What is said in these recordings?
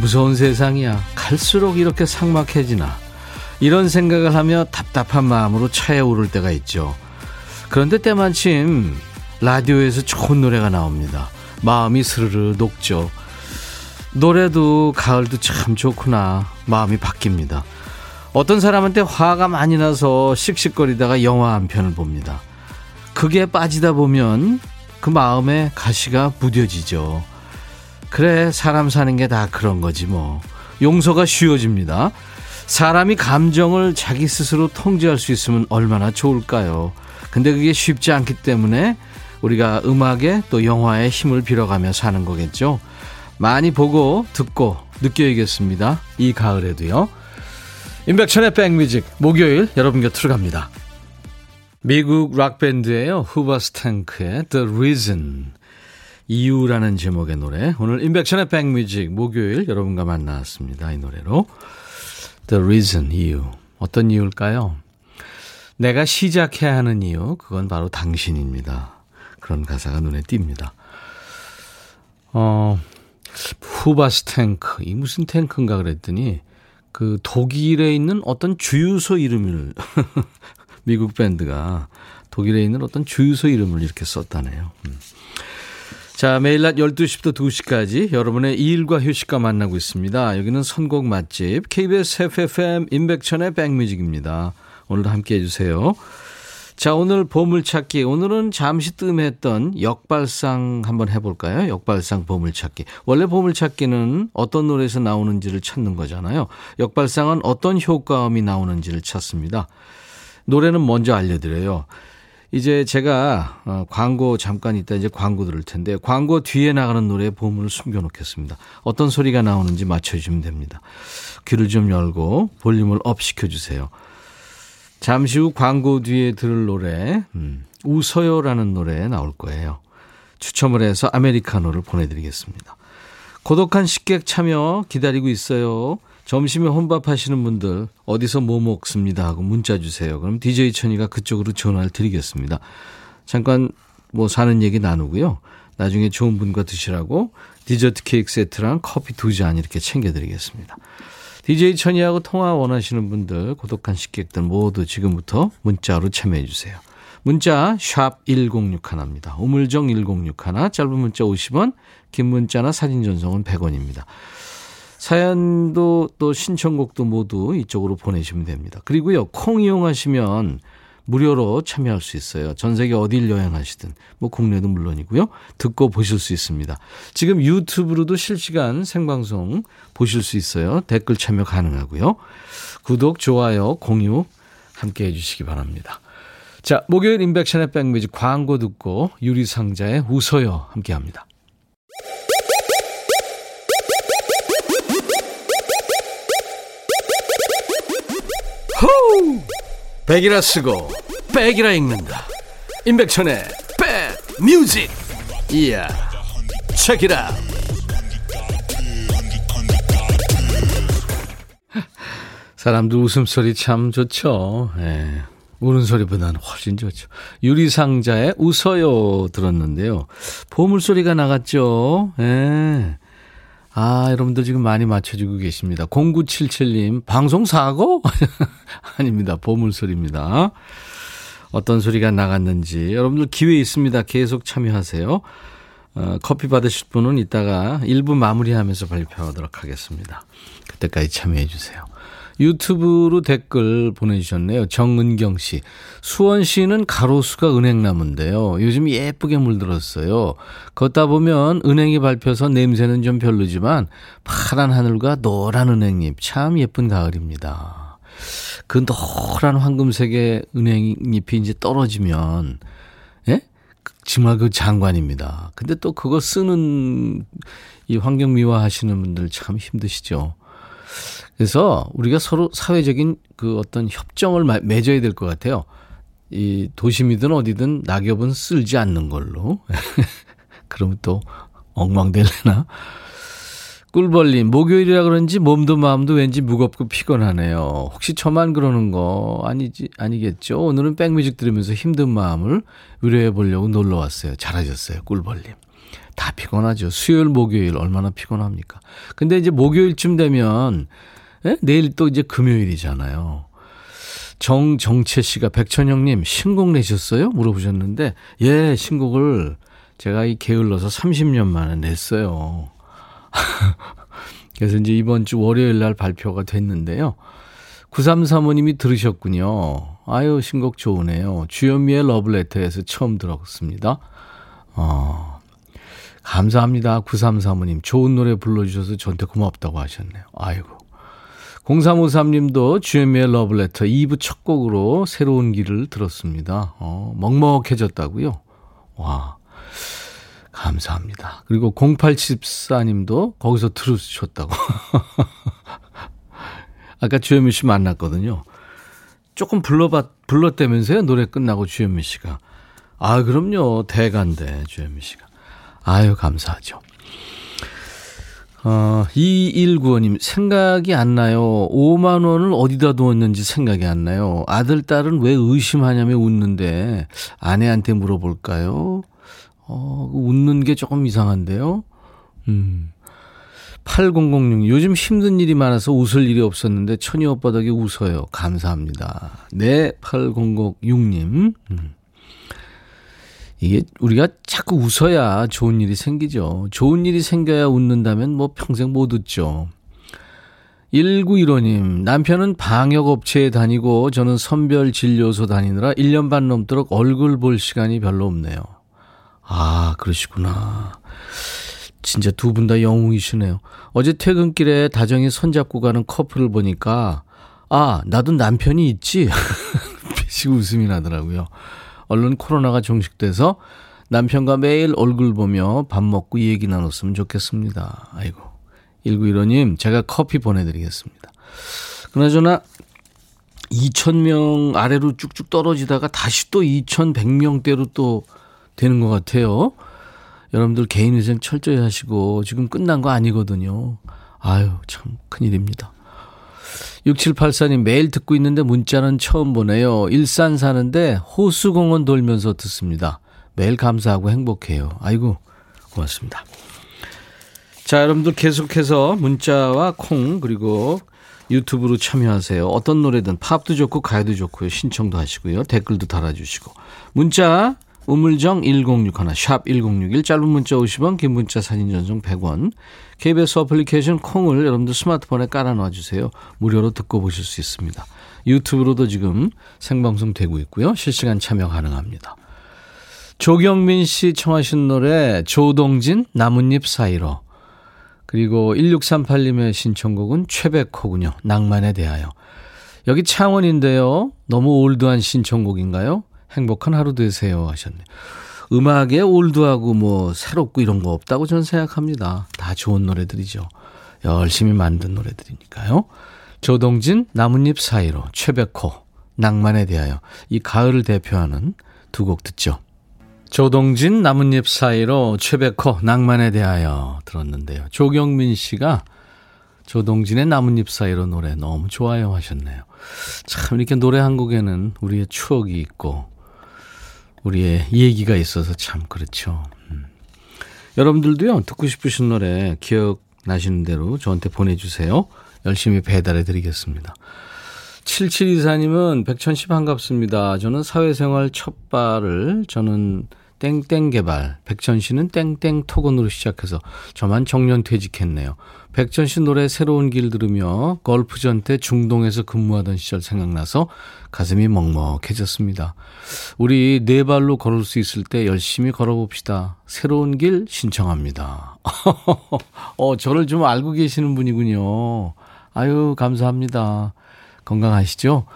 무서운 세상이야 갈수록 이렇게 삭막해지나 이런 생각을 하며 답답한 마음으로 차에 오를 때가 있죠. 그런데 때마침 라디오에서 좋은 노래가 나옵니다. 마음이 스르르 녹죠. 노래도 가을도 참 좋구나. 마음이 바뀝니다. 어떤 사람한테 화가 많이 나서 씩씩거리다가 영화 한 편을 봅니다. 그게 빠지다 보면 그 마음에 가시가 무뎌지죠. 그래, 사람 사는 게 다 그런 거지 뭐. 용서가 쉬워집니다. 사람이 감정을 자기 스스로 통제할 수 있으면 얼마나 좋을까요? 근데 그게 쉽지 않기 때문에 우리가 음악에 또 영화에 힘을 빌어가며 사는 거겠죠. 많이 보고 듣고 느껴야겠습니다. 이 가을에도요. 임백천의 백뮤직 목요일 여러분 곁으로 갑니다. 미국 락밴드예요. 후바스탱크의 The Reason 이유라는 제목의 노래. 오늘 인백션의 백뮤직 목요일 여러분과 만났습니다. 이 노래로. The reason, 이유. 어떤 이유일까요? 내가 시작해야 하는 이유, 그건 바로 당신입니다. 그런 가사가 눈에 띕니다. 어, 후바스 탱크. 이 무슨 탱크인가 그랬더니, 그 독일에 있는 어떤 주유소 이름을, 미국 밴드가 독일에 있는 어떤 주유소 이름을 이렇게 썼다네요. 음. 자, 매일 낮 12시부터 2시까지 여러분의 일과 휴식과 만나고 있습니다. 여기는 선곡 맛집 KBS FFM 인백천의 백뮤직입니다. 오늘도 함께 해주세요. 자, 오늘 보물찾기. 오늘은 잠시 뜸했던 역발상 한번 해볼까요? 역발상 보물찾기. 원래 보물찾기는 어떤 노래에서 나오는지를 찾는 거잖아요. 역발상은 어떤 효과음이 나오는지를 찾습니다. 노래는 먼저 알려드려요. 이제 제가 어, 광고 잠깐 있다 이제 광고 들을 텐데 광고 뒤에 나가는 노래에 보물을 숨겨놓겠습니다. 어떤 소리가 나오는지 맞춰주시면 됩니다. 귀를 좀 열고 볼륨을 up 시켜주세요. 잠시 후 광고 뒤에 들을 노래 음, 웃어요라는 노래 나올 거예요. 추첨을 해서 아메리카노를 보내드리겠습니다. 고독한 식객 참여 기다리고 있어요. 점심에 혼밥 하시는 분들 어디서 뭐 먹습니다 하고 문자 주세요. 그럼 DJ 천이가 그쪽으로 전화를 드리겠습니다. 잠깐 뭐 사는 얘기 나누고요. 나중에 좋은 분과 드시라고 디저트 케이크 세트랑 커피 두 잔 이렇게 챙겨드리겠습니다. DJ 천이하고 통화 원하시는 분들 고독한 식객들 모두 지금부터 문자로 참여해 주세요. 문자 샵 1061입니다. 우물정 1061 짧은 문자 50원 긴 문자나 사진 전송은 100원입니다. 사연도 또 신청곡도 모두 이쪽으로 보내시면 됩니다. 그리고요, 콩 이용하시면 무료로 참여할 수 있어요. 전 세계 어딜 여행하시든, 뭐 국내도 물론이고요. 듣고 보실 수 있습니다. 지금 유튜브로도 실시간 생방송 보실 수 있어요. 댓글 참여 가능하고요. 구독, 좋아요, 공유 함께 해주시기 바랍니다. 자, 목요일 인백션의 백뮤직 광고 듣고 유리상자의 웃어요 함께 합니다. 호우! 백이라 쓰고 백이라 읽는다. 임백천의 백 뮤직. 이야. 책이라. 사람들 웃음소리 참 좋죠. 예. 우는 소리보다는 훨씬 좋죠. 유리상자에 웃어요 들었는데요. 보물소리가 나갔죠. 예. 아, 여러분들 지금 많이 맞춰주고 계십니다. 0977님, 방송 사고? 아닙니다. 보물소리입니다. 어떤 소리가 나갔는지. 여러분들 기회 있습니다. 계속 참여하세요. 어, 커피 받으실 분은 이따가 1부 마무리하면서 발표하도록 하겠습니다. 그때까지 참여해 주세요. 유튜브로 댓글 보내주셨네요. 정은경 씨. 수원시는 가로수가 은행나무인데요. 요즘 예쁘게 물들었어요. 걷다 보면 은행이 밟혀서 냄새는 좀 별로지만 파란 하늘과 노란 은행잎 참 예쁜 가을입니다. 그 노란 황금색의 은행잎이 이제 떨어지면 예? 정말 그 장관입니다. 근데 또 그거 쓰는 이 환경 미화 하시는 분들 참 힘드시죠. 그래서 우리가 서로 사회적인 그 어떤 협정을 맺어야 될 것 같아요. 이 도심이든 어디든 낙엽은 쓸지 않는 걸로. 그러면 또 엉망될래나? 꿀벌님, 목요일이라 그런지 몸도 마음도 왠지 무겁고 피곤하네요. 혹시 저만 그러는 거 아니지, 아니겠죠? 오늘은 백뮤직 들으면서 힘든 마음을 위로해 보려고 놀러 왔어요. 잘하셨어요, 꿀벌님. 다 피곤하죠. 수요일, 목요일 얼마나 피곤합니까? 근데 이제 목요일쯤 되면, 예? 내일 또 이제 금요일이잖아요. 정정채 씨가 백천영님 신곡 내셨어요? 물어보셨는데, 예, 신곡을 제가 이 게을러서 30년 만에 냈어요. 그래서 이제 이번 주 월요일 날 발표가 됐는데요. 9335님이 들으셨군요. 아유, 신곡 좋으네요. 주현미의 러브레터에서 처음 들었습니다. 어, 감사합니다. 9335님. 좋은 노래 불러주셔서 저한테 고맙다고 하셨네요. 아이고. 0353님도 주현미의 러브레터 2부 첫 곡으로 새로운 길을 들었습니다. 어, 먹먹해졌다고요? 와. 감사합니다. 그리고 0874님도 거기서 들으셨다고. 아까 주현미 씨 만났거든요. 조금 불러봤, 불렀다면서요? 노래 끝나고 주현미 씨가. 아, 그럼요. 대간데, 주현미 씨가. 아유, 감사하죠. 어, 2195님, 생각이 안 나요. 5만 원을 어디다 두었는지 생각이 안 나요. 아들, 딸은 왜 의심하냐며 웃는데, 아내한테 물어볼까요? 어, 웃는 게 조금 이상한데요? 음. 8006. 요즘 힘든 일이 많아서 웃을 일이 없었는데 천이 오빠 덕에 웃어요. 감사합니다. 네, 8006님. 음. 이게 우리가 자꾸 웃어야 좋은 일이 생기죠. 좋은 일이 생겨야 웃는다면 뭐 평생 못 웃죠. 1915님, 남편은 방역업체에 다니고 저는 선별진료소 다니느라 1년 반 넘도록 얼굴 볼 시간이 별로 없네요. 아, 그러시구나. 진짜 두 분 다 영웅이시네요. 어제 퇴근길에 다정히 손잡고 가는 커플을 보니까, 아, 나도 남편이 있지? 빛이 웃음이 나더라고요. 얼른 코로나가 종식돼서 남편과 매일 얼굴 보며 밥 먹고 얘기 나눴으면 좋겠습니다. 아이고. 1915님, 제가 커피 보내드리겠습니다. 그나저나, 2,000명 아래로 쭉쭉 떨어지다가 다시 또 2,100명대로 또 되는 것 같아요. 여러분들 개인위생 철저히 하시고 지금 끝난 거 아니거든요. 아유, 참 큰일입니다. 6784님 매일 듣고 있는데 문자는 처음 보내요. 일산 사는데 호수공원 돌면서 듣습니다. 매일 감사하고 행복해요. 아이고, 고맙습니다. 자, 여러분들 계속해서 문자와 콩, 그리고 유튜브로 참여하세요. 어떤 노래든 팝도 좋고 가요도 좋고요. 신청도 하시고요. 댓글도 달아주시고. 문자 우물정 1061, 샵 1061, 짧은 문자 50원, 긴 문자 사진 전송 100원. KBS 어플리케이션 콩을 여러분들 스마트폰에 깔아놔 주세요. 무료로 듣고 보실 수 있습니다. 유튜브로도 지금 생방송 되고 있고요. 실시간 참여 가능합니다. 조경민 씨 청하신 노래 조동진 나뭇잎 사이로 그리고 1638님의 신청곡은 최백호군요. 낭만에 대하여. 여기 창원인데요. 너무 올드한 신청곡인가요? 행복한 하루 되세요 하셨네요. 음악에 올드하고 뭐 새롭고 이런 거 없다고 저는 생각합니다. 다 좋은 노래들이죠. 열심히 만든 노래들이니까요. 조동진 나뭇잎 사이로 최백호 낭만에 대하여 이 가을을 대표하는 두 곡 듣죠. 조동진 나뭇잎 사이로 최백호 낭만에 대하여 들었는데요. 조경민 씨가 조동진의 나뭇잎 사이로 노래 너무 좋아요 하셨네요. 참 이렇게 노래 한 곡에는 우리의 추억이 있고 우리의 얘기가 있어서 참 그렇죠. 음. 여러분들도요, 듣고 싶으신 노래 기억나시는 대로 저한테 보내주세요. 열심히 배달해 드리겠습니다. 7724님은 백천씨 반갑습니다. 저는 사회생활 첫 발을 저는 땡땡 개발, 백천 씨는 땡땡 토건으로 시작해서 저만 정년 퇴직했네요. 백천 씨 노래 새로운 길 들으며 골프전 때 중동에서 근무하던 시절 생각나서 가슴이 먹먹해졌습니다. 우리 네 발로 걸을 수 있을 때 열심히 걸어봅시다. 새로운 길 신청합니다. 어, 저를 좀 알고 계시는 분이군요. 아유, 감사합니다. 건강하시죠?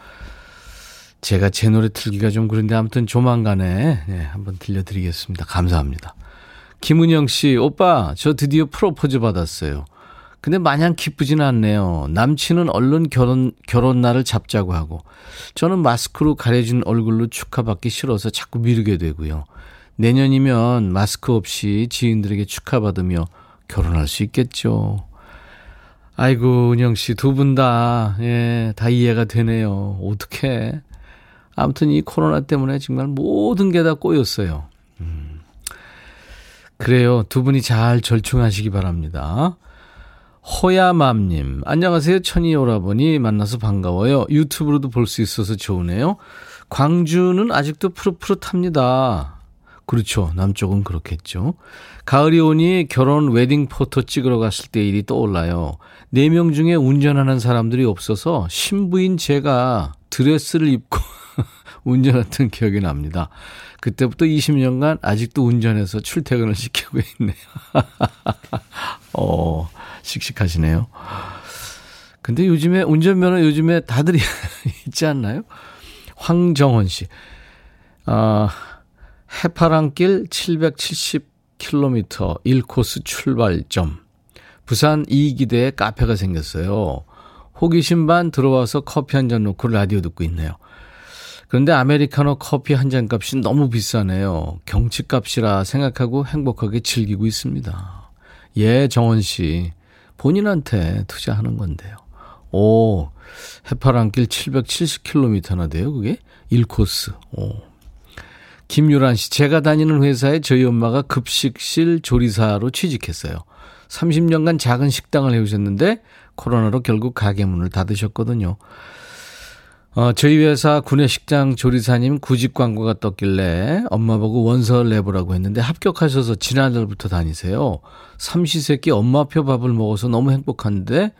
제가 제 노래 틀기가 좀 그런데 아무튼 조만간에 네, 한번 들려드리겠습니다. 감사합니다. 김은영 씨, 오빠, 저 드디어 프로포즈 받았어요. 근데 마냥 기쁘지는 않네요. 남친은 얼른 결혼, 결혼 날을 잡자고 하고, 저는 마스크로 가려진 얼굴로 축하받기 싫어서 자꾸 미루게 되고요. 내년이면 마스크 없이 지인들에게 축하받으며 결혼할 수 있겠죠. 아이고, 은영 씨, 두 분 다, 예, 다 이해가 되네요. 어떡해. 아무튼 이 코로나 때문에 정말 모든 게 다 꼬였어요. 음. 그래요. 두 분이 잘 절충하시기 바랍니다. 호야맘님, 안녕하세요. 천이 오라버니 만나서 반가워요. 유튜브로도 볼 수 있어서 좋으네요. 광주는 아직도 푸릇푸릇합니다. 그렇죠. 남쪽은 그렇겠죠. 가을이 오니 결혼 웨딩 포토 찍으러 갔을 때 일이 떠올라요. 네 명 중에 운전하는 사람들이 없어서 신부인 제가 드레스를 입고 운전했던 기억이 납니다. 그때부터 20년간 아직도 운전해서 출퇴근을 시키고 있네요. 어, 씩씩하시네요. 근데 요즘에 운전면허 요즘에 다들 있지 않나요? 황정원 씨. 아, 해파랑길 770km 1코스 출발점. 부산 이기대에 카페가 생겼어요. 호기심 반 들어와서 커피 한 잔 놓고 라디오 듣고 있네요. 그런데 아메리카노 커피 한 잔 값이 너무 비싸네요. 경치 값이라 생각하고 행복하게 즐기고 있습니다. 예, 정원 씨. 본인한테 투자하는 건데요. 오, 해파랑길 770km나 돼요, 그게? 1코스. 오. 김유란 씨, 제가 다니는 회사에 저희 엄마가 급식실 조리사로 취직했어요. 30년간 작은 식당을 해오셨는데 코로나로 결국 가게 문을 닫으셨거든요. 어, 저희 회사 구내식장 조리사님 구직 광고가 떴길래 엄마 보고 원서 내보라고 했는데 합격하셔서 지난달부터 다니세요. 삼시세끼 엄마표 밥을 먹어서 너무 행복한데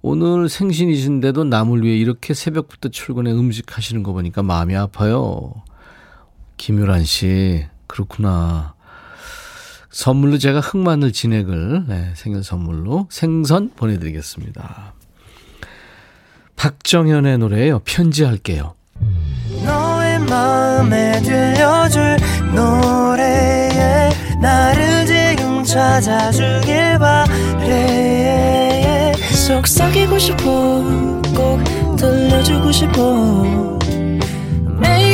오늘 생신이신데도 남을 위해 이렇게 새벽부터 출근해 음식 하시는 거 보니까 마음이 아파요. 김유란 씨, 그렇구나. 선물로 제가 흑마늘 진액을 네, 생일 선물로 생선 보내드리겠습니다. 박정현의 노래예요. 편지할게요. 너의 마음에 들려줄 노래에 나를 지금 찾아주길 바래 속삭이고 싶어 꼭 들려주고 싶어 매우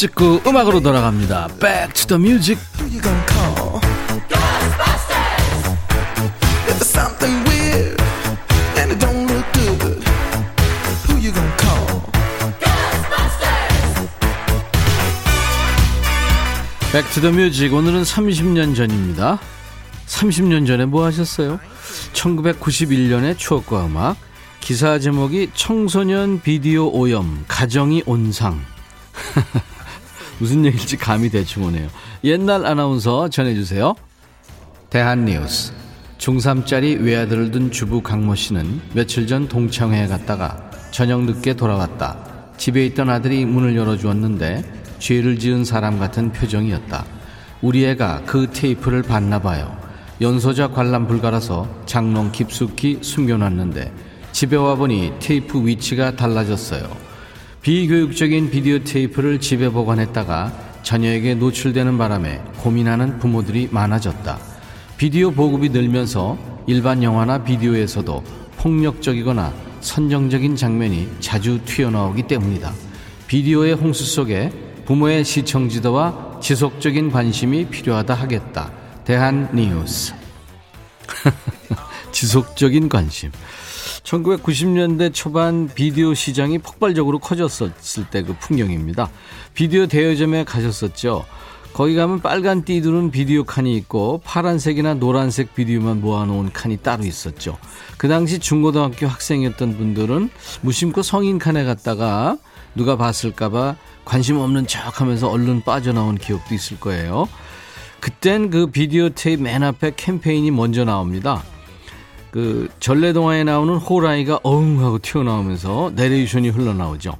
찍고 음악으로 돌아갑니다. Back to the music. Back to the music 오늘은 30년 전입니다. 30년 전에 뭐 하셨어요? 1991년의 추억과 음악 기사 제목이 청소년 비디오 오염 가정이 온상 무슨 얘기일지 감이 대충 오네요. 옛날 아나운서 전해주세요. 대한뉴스. 중3짜리 외아들을 둔 주부 강모 씨는 며칠 전 동창회에 갔다가 저녁 늦게 돌아왔다. 집에 있던 아들이 문을 열어주었는데 죄를 지은 사람 같은 표정이었다. 우리 애가 그 테이프를 봤나 봐요. 연소자 관람 불가라서 장롱 깊숙이 숨겨놨는데 집에 와보니 테이프 위치가 달라졌어요. 비교육적인 비디오 테이프를 집에 보관했다가 자녀에게 노출되는 바람에 고민하는 부모들이 많아졌다. 비디오 보급이 늘면서 일반 영화나 비디오에서도 폭력적이거나 선정적인 장면이 자주 튀어나오기 때문이다. 비디오의 홍수 속에 부모의 시청 지도와 지속적인 관심이 필요하다 하겠다. 대한 뉴스. 지속적인 관심. 1990년대 초반 비디오 시장이 폭발적으로 커졌었을 때 그 풍경입니다. 비디오 대여점에 가셨었죠. 거기 가면 빨간 띠 두는 비디오 칸이 있고 파란색이나 노란색 비디오만 모아놓은 칸이 따로 있었죠. 그 당시 중고등학교 학생이었던 분들은 무심코 성인 칸에 갔다가 누가 봤을까봐 관심 없는 척 하면서 얼른 빠져나온 기억도 있을 거예요. 그땐 그 비디오 테이프 맨 앞에 캠페인이 먼저 나옵니다. 그 전래동화에 나오는 호랑이가 어흥 하고 튀어나오면서 내레이션이 흘러나오죠.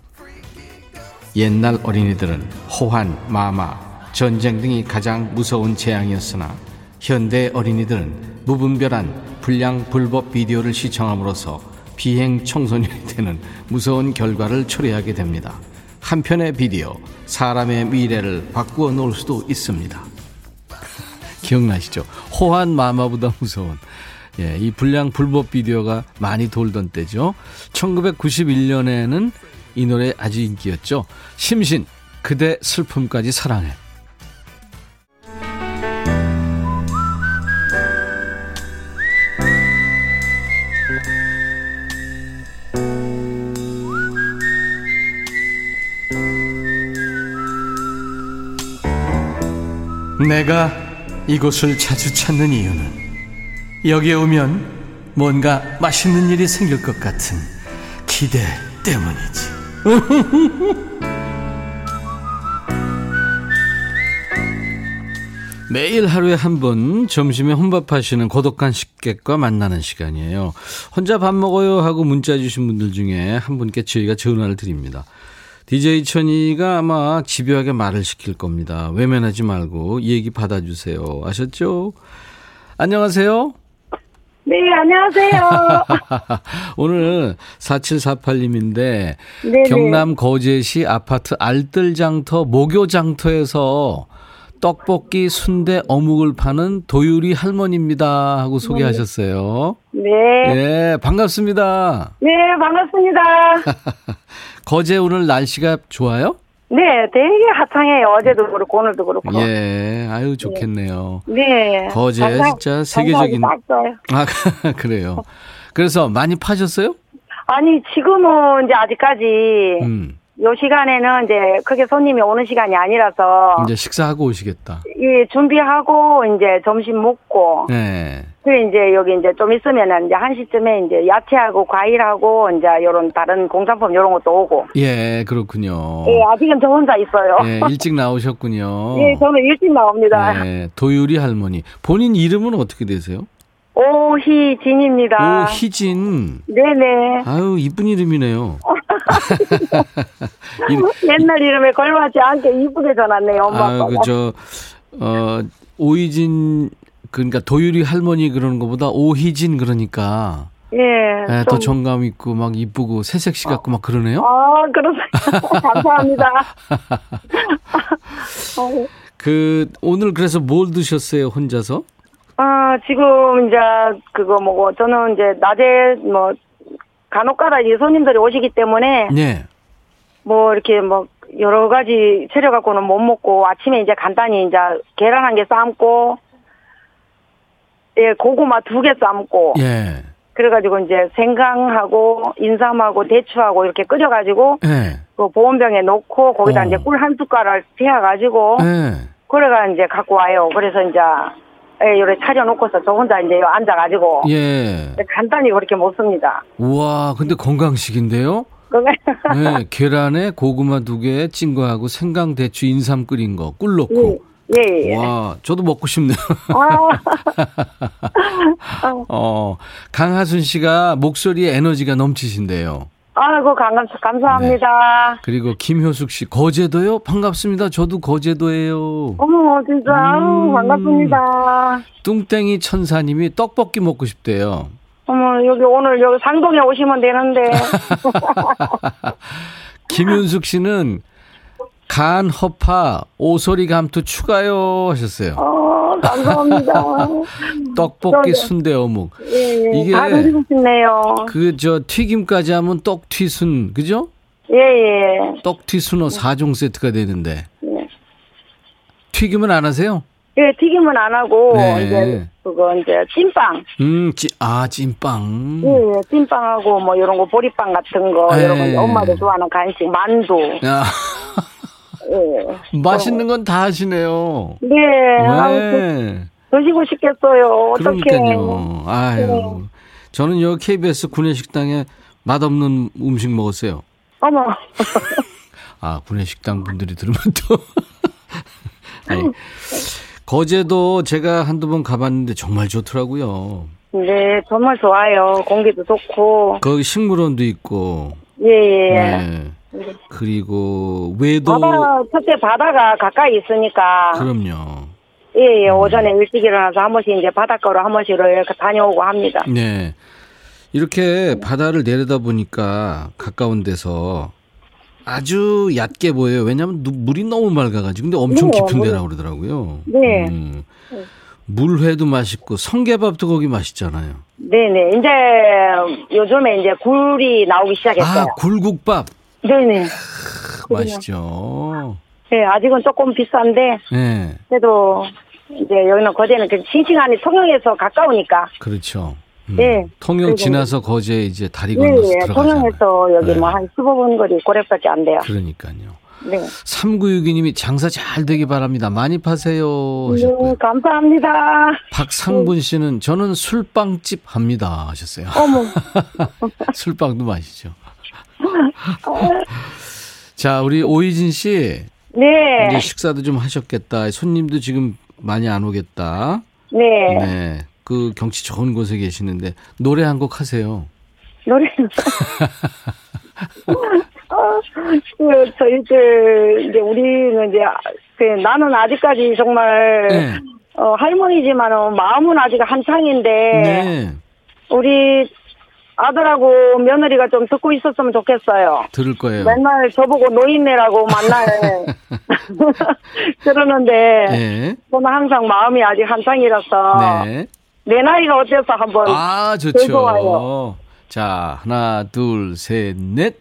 옛날 어린이들은 호환, 마마, 전쟁 등이 가장 무서운 재앙이었으나 현대 어린이들은 무분별한 불량 불법 비디오를 시청함으로써 비행 청소년이 되는 무서운 결과를 초래하게 됩니다. 한편의 비디오, 사람의 미래를 바꾸어 놓을 수도 있습니다. 기억나시죠? 호환 마마보다 무서운. 예, 이 불량 불법 비디오가 많이 돌던 때죠. 1991년에는 이 노래 아주 인기였죠. 심신, 그대 슬픔까지 사랑해. 내가 이곳을 자주 찾는 이유는 여기에 오면 뭔가 맛있는 일이 생길 것 같은 기대 때문이지. 매일 하루에 한 번 점심에 혼밥하시는 고독한 식객과 만나는 시간이에요. 혼자 밥 먹어요 하고 문자 주신 분들 중에 한 분께 저희가 전화를 드립니다. DJ 천이가 아마 집요하게 말을 시킬 겁니다. 외면하지 말고 얘기 받아주세요. 아셨죠? 안녕하세요. 네, 안녕하세요. 오늘 4748님인데 네네. 경남 거제시 아파트 알뜰장터 목요장터에서 떡볶이, 순대, 어묵을 파는 도유리 할머니입니다 하고 소개하셨어요. 네. 네, 반갑습니다. 네, 반갑습니다. 거제 오늘 날씨가 좋아요? 네, 되게 화창해요. 어제도 그렇고 오늘도 그렇고. 예, 아유 좋겠네요. 네. 거제 장사, 진짜 세계적인. 아 그래요. 그래서 많이 파셨어요? 아니 지금은 이제 아직까지 음. 요 시간에는 이제 크게 손님이 오는 시간이 아니라서 이제 식사하고 오시겠다. 예, 준비하고 이제 점심 먹고. 네. 그 이제 여기 이제 좀 있으면은 이제 한 시쯤에 이제 야채하고 과일하고 이제 요런 다른 공산품 요런 것도 오고. 예, 그렇군요. 예, 아직은 저 혼자 있어요. 예, 일찍 나오셨군요. 예, 저는 일찍 나옵니다. 예, 도유리 할머니. 본인 이름은 어떻게 되세요? 오희진입니다. 오희진. 네네. 아유, 이쁜 이름이네요. 옛날 이름에 걸맞지 않게 이쁘게 전놨네요, 엄마. 아, 그저, 어, 오희진, 그러니까 도유리 할머니 그러는 것보다 오희진 그러니까. 예. 네, 더 정감 있고 막 이쁘고 새색시 같고 막 그러네요. 아, 그렇습니다. 감사합니다. 그 오늘 그래서 뭘 드셨어요 혼자서? 아 지금 이제 그거 뭐고 저는 이제 낮에 뭐 간혹가다 이제 손님들이 오시기 때문에 네. 뭐 이렇게 뭐 여러 가지 재료 갖고는 못 먹고 아침에 이제 간단히 이제 계란 한 개 삶고 예 고구마 두 개 삶고 예. 그래가지고 이제 생강하고 인삼하고 대추하고 이렇게 끓여가지고 예. 그 보온병에 넣고 거기다 어. 이제 꿀 한 숟가락 재어가지고 예. 그래가 이제 갖고 와요. 그래서 이제 예, 요래 차려놓고서 저 혼자 이제 앉아가지고. 예. 간단히 그렇게 먹습니다. 우와, 근데 건강식인데요? 네, 계란에 고구마 두 개, 찐 거하고 생강, 대추, 인삼 끓인 거, 꿀 넣고. 예, 예. 와, 저도 먹고 싶네요. 아. 어, 강하순 씨가 목소리에 에너지가 넘치신데요. 아이고 감사, 감사합니다. 네. 그리고 김효숙 씨 거제도요 반갑습니다. 저도 거제도예요. 어머 진짜 음. 반갑습니다. 뚱땡이 천사님이 떡볶이 먹고 싶대요. 어머 여기 오늘 여기 상동에 오시면 되는데. 김윤숙 씨는 간, 허파, 오소리 감투 추가요 하셨어요. 어, 감사합니다. 떡볶이, 순대, 어묵. 예, 예. 이게 다 드리고 싶네요. 그 저 튀김까지 하면 떡튀순, 그죠? 예, 예. 떡튀순어 4종 세트가 되는데. 예. 튀김은 안 하세요? 예, 튀김은 안 하고 네. 이제 그거 이제 찐빵. 음, 찌, 아 찐빵. 예, 예, 찐빵하고 뭐 이런 거 보리빵 같은 거 이런 거 엄마도 좋아하는 간식 만두. 아. 예. 맛있는 건 다 하시네요. 네. 네. 드시고 싶겠어요. 그러니까요. 아유. 저는 여기 KBS 구내식당에 맛없는 음식 먹었어요. 어머. 아, 구내식당 분들이 들으면 또. 아니, 거제도 제가 한두 번 가봤는데 정말 좋더라고요. 네, 정말 좋아요. 공기도 좋고. 거기 식물원도 있고. 예, 예. 네. 그리고 외도. 바다, 첫째 바다가 가까이 있으니까. 그럼요. 예, 예. 오전에 일찍 일어나서 한 번씩 이제 바닷가로 한 번씩 이렇게 다녀오고 합니다. 네. 이렇게 바다를 내려다 보니까 가까운 데서 아주 얕게 보여요. 왜냐하면 누- 물이 너무 맑아가지고. 근데 엄청 네, 깊은 물- 데라고 그러더라고요. 네. 음. 물회도 맛있고 성게밥도 거기 맛있잖아요. 네네. 이제 요즘에 이제 굴이 나오기 시작했어요. 아, 굴국밥. 네네. 맛있죠. 네, 아직은 조금 비싼데, 네. 그래도 이제 여기는 거제는 그 싱싱하니 통영에서 가까우니까. 그렇죠. 음. 네. 통영 지나서 거제 이제 다리 네, 건너서 예, 들어가잖아요. 통영에서 여기 네. 뭐한 15분 거리 고래밖에 안 돼요. 그러니까요. 네. 3962님이 장사 잘 되기 바랍니다. 많이 파세요. 네, 하셨고요. 감사합니다. 박상분 씨는 저는 술빵집 합니다 하셨어요. 어머. 술빵도 마시죠. 자, 우리 오희진 씨 네. 이제 식사도 좀 하셨겠다. 손님도 지금 많이 안 오겠다. 네. 네. 그 경치 좋은 곳에 계시는데 노래 한 곡 하세요. 노래는. 어, 그, 저희들, 이제 우리는 이제, 그, 나는 아직까지 정말, 네. 어, 할머니지만은 마음은 아직 한창인데, 네. 우리 아들하고 며느리가 좀 듣고 있었으면 좋겠어요. 들을 거예요. 맨날 저보고 노인네라고 만날 그러는데 네. 저는 항상 마음이 아직 한창이라서 네. 내 나이가 어때서 한번 아, 좋죠. 즐거워요. 자, 하나, 둘, 셋, 넷.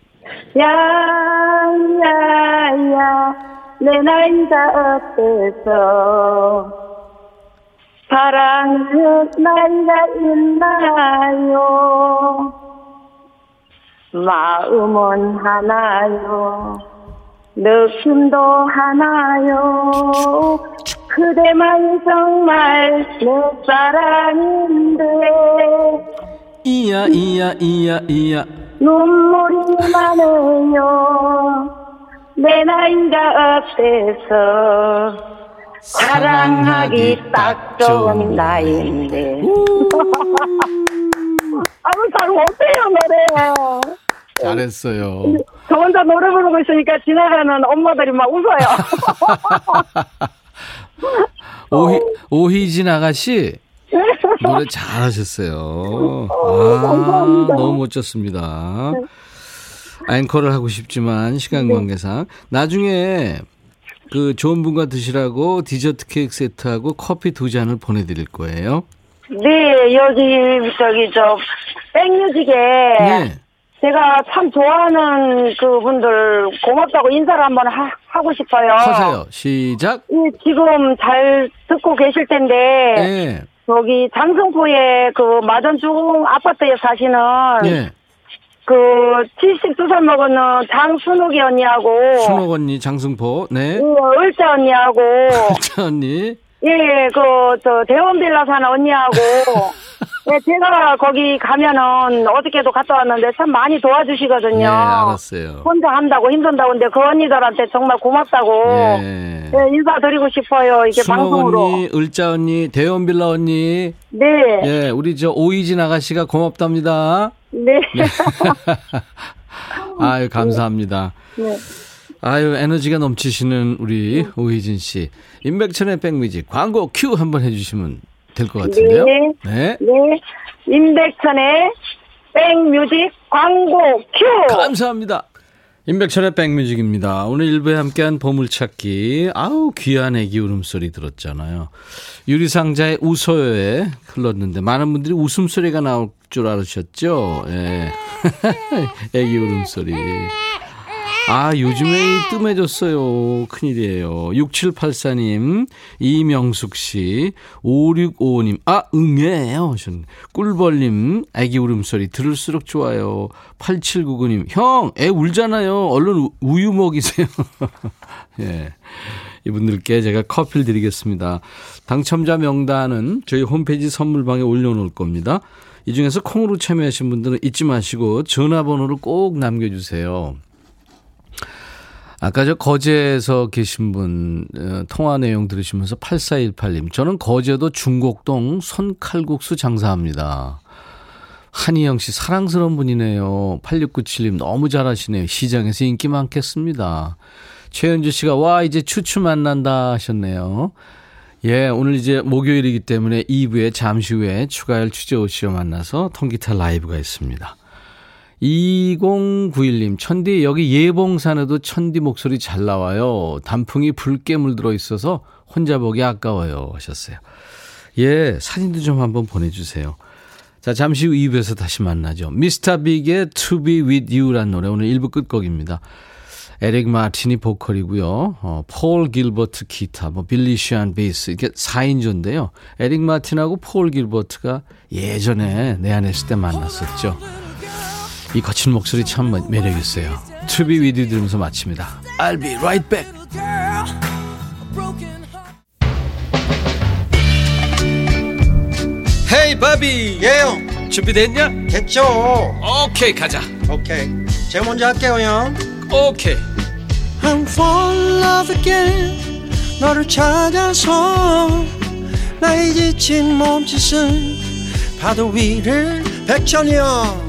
야야야 내 나이가 어때서 사랑하는 나이가 있나요 마음은 하나요 느낌도 하나요 그대만 정말 내 사랑인데 이야, 이야, 이야, 이야. 눈물이 나네요. 내 나이가 어때서 사랑하기 딱 좋은 나이인데. 아무 잘 못해요 노래. 잘했어요. 저 혼자 노래 부르고 있으니까 지나가는 엄마들이 막 웃어요. 오희, 오희진 아가씨. 노래 잘하셨어요. 아, 너무 멋졌습니다. 앵커를 하고 싶지만 시간 관계상 나중에 그 좋은 분과 드시라고 디저트 케이크 세트하고 커피 두 잔을 보내드릴 거예요. 네 여기 저기 저 백뮤직에 네. 제가 참 좋아하는 그분들 고맙다고 인사를 한번 하, 하고 싶어요. 하세요. 시작. 예, 지금 잘 듣고 계실 텐데 네. 여기 장성포에 그 마전중 아파트에 사시는 네. 그 72살 먹은 장순욱이 언니하고 순옥 언니, 장승포. 네. 예, 을자 언니하고 자, 언니. 예, 그 저 대원빌라 사는 언니하고 예, 제가 거기 가면은 어저께도 갔다 왔는데 참 많이 도와주시거든요. 네, 알았어요. 혼자 한다고 힘든다고 근데 그 언니들한테 정말 고맙다고 네. 예, 인사드리고 싶어요. 이게 방송으로. 언니, 을자 언니, 대원빌라 언니. 네. 예, 우리 저 오이진 아가씨가 고맙답니다. 네. 아유, 감사합니다. 네. 아유, 에너지가 넘치시는 우리 오희진 씨. 임백천의 백미지 광고 큐 한번 해주시면 될 것 같은데요. 네. 네. 네. 임백천의 백뮤직 광고 큐. 감사합니다. 임백천의 백뮤직입니다. 오늘 일부에 함께한 보물찾기. 아우, 귀한 애기 울음소리 들었잖아요. 유리상자의 웃어요에 흘렀는데, 많은 분들이 웃음소리가 나올 줄 알으셨죠? 예. 애기 울음소리. 아, 요즘에 뜸해졌어요. 큰일이에요. 6784님, 이명숙 씨, 5655님, 아, 응애요. 꿀벌님, 애기 울음소리 들을수록 좋아요. 8799님, 형, 애 울잖아요. 얼른 우유 먹이세요. 예. 이분들께 제가 커피를 드리겠습니다. 당첨자 명단은 저희 홈페이지 선물방에 올려놓을 겁니다. 이 중에서 콩으로 참여하신 분들은 잊지 마시고 전화번호를 꼭 남겨주세요. 아까 저 거제에서 계신 분 어, 통화 내용 들으시면서 8418님 저는 거제도 중곡동 손칼국수 장사합니다. 한희영 씨 사랑스러운 분이네요. 8697님 너무 잘하시네요. 시장에서 인기 많겠습니다. 최현주 씨가 와 이제 추추 만난다 하셨네요. 예, 오늘 이제 목요일이기 때문에 2부에 잠시 후에 추가열 취재오 씨와 만나서 통기타 라이브가 있습니다. 2091님, 천디, 여기 예봉산에도 천디 목소리 잘 나와요. 단풍이 붉게 물들어 있어서 혼자 보기 아까워요. 하셨어요. 예, 사진도 좀 한번 보내주세요. 자, 잠시 후 2부에서 다시 만나죠. 미스터 빅의 To Be With You란 노래 오늘 1부 끝곡입니다. 에릭 마틴이 보컬이고요. 어, 폴 길버트 기타, 뭐 빌리 시안 베이스 이게 4인조인데요. 에릭 마틴하고 폴 길버트가 예전에 내 안에 있을 때 만났었죠. 이 거친 목소리 참 매력 있어요. To be with you 들으면서 마칩니다. I'll be right back. 헤이 바비. 예영. 준비됐냐? 됐죠. 오케이 가자. 오케이. 제가 먼저 할게요 형. 오케이. I'm fall in love again. 너를 찾아서 나의 지친 몸짓은 파도 위를 백천이 형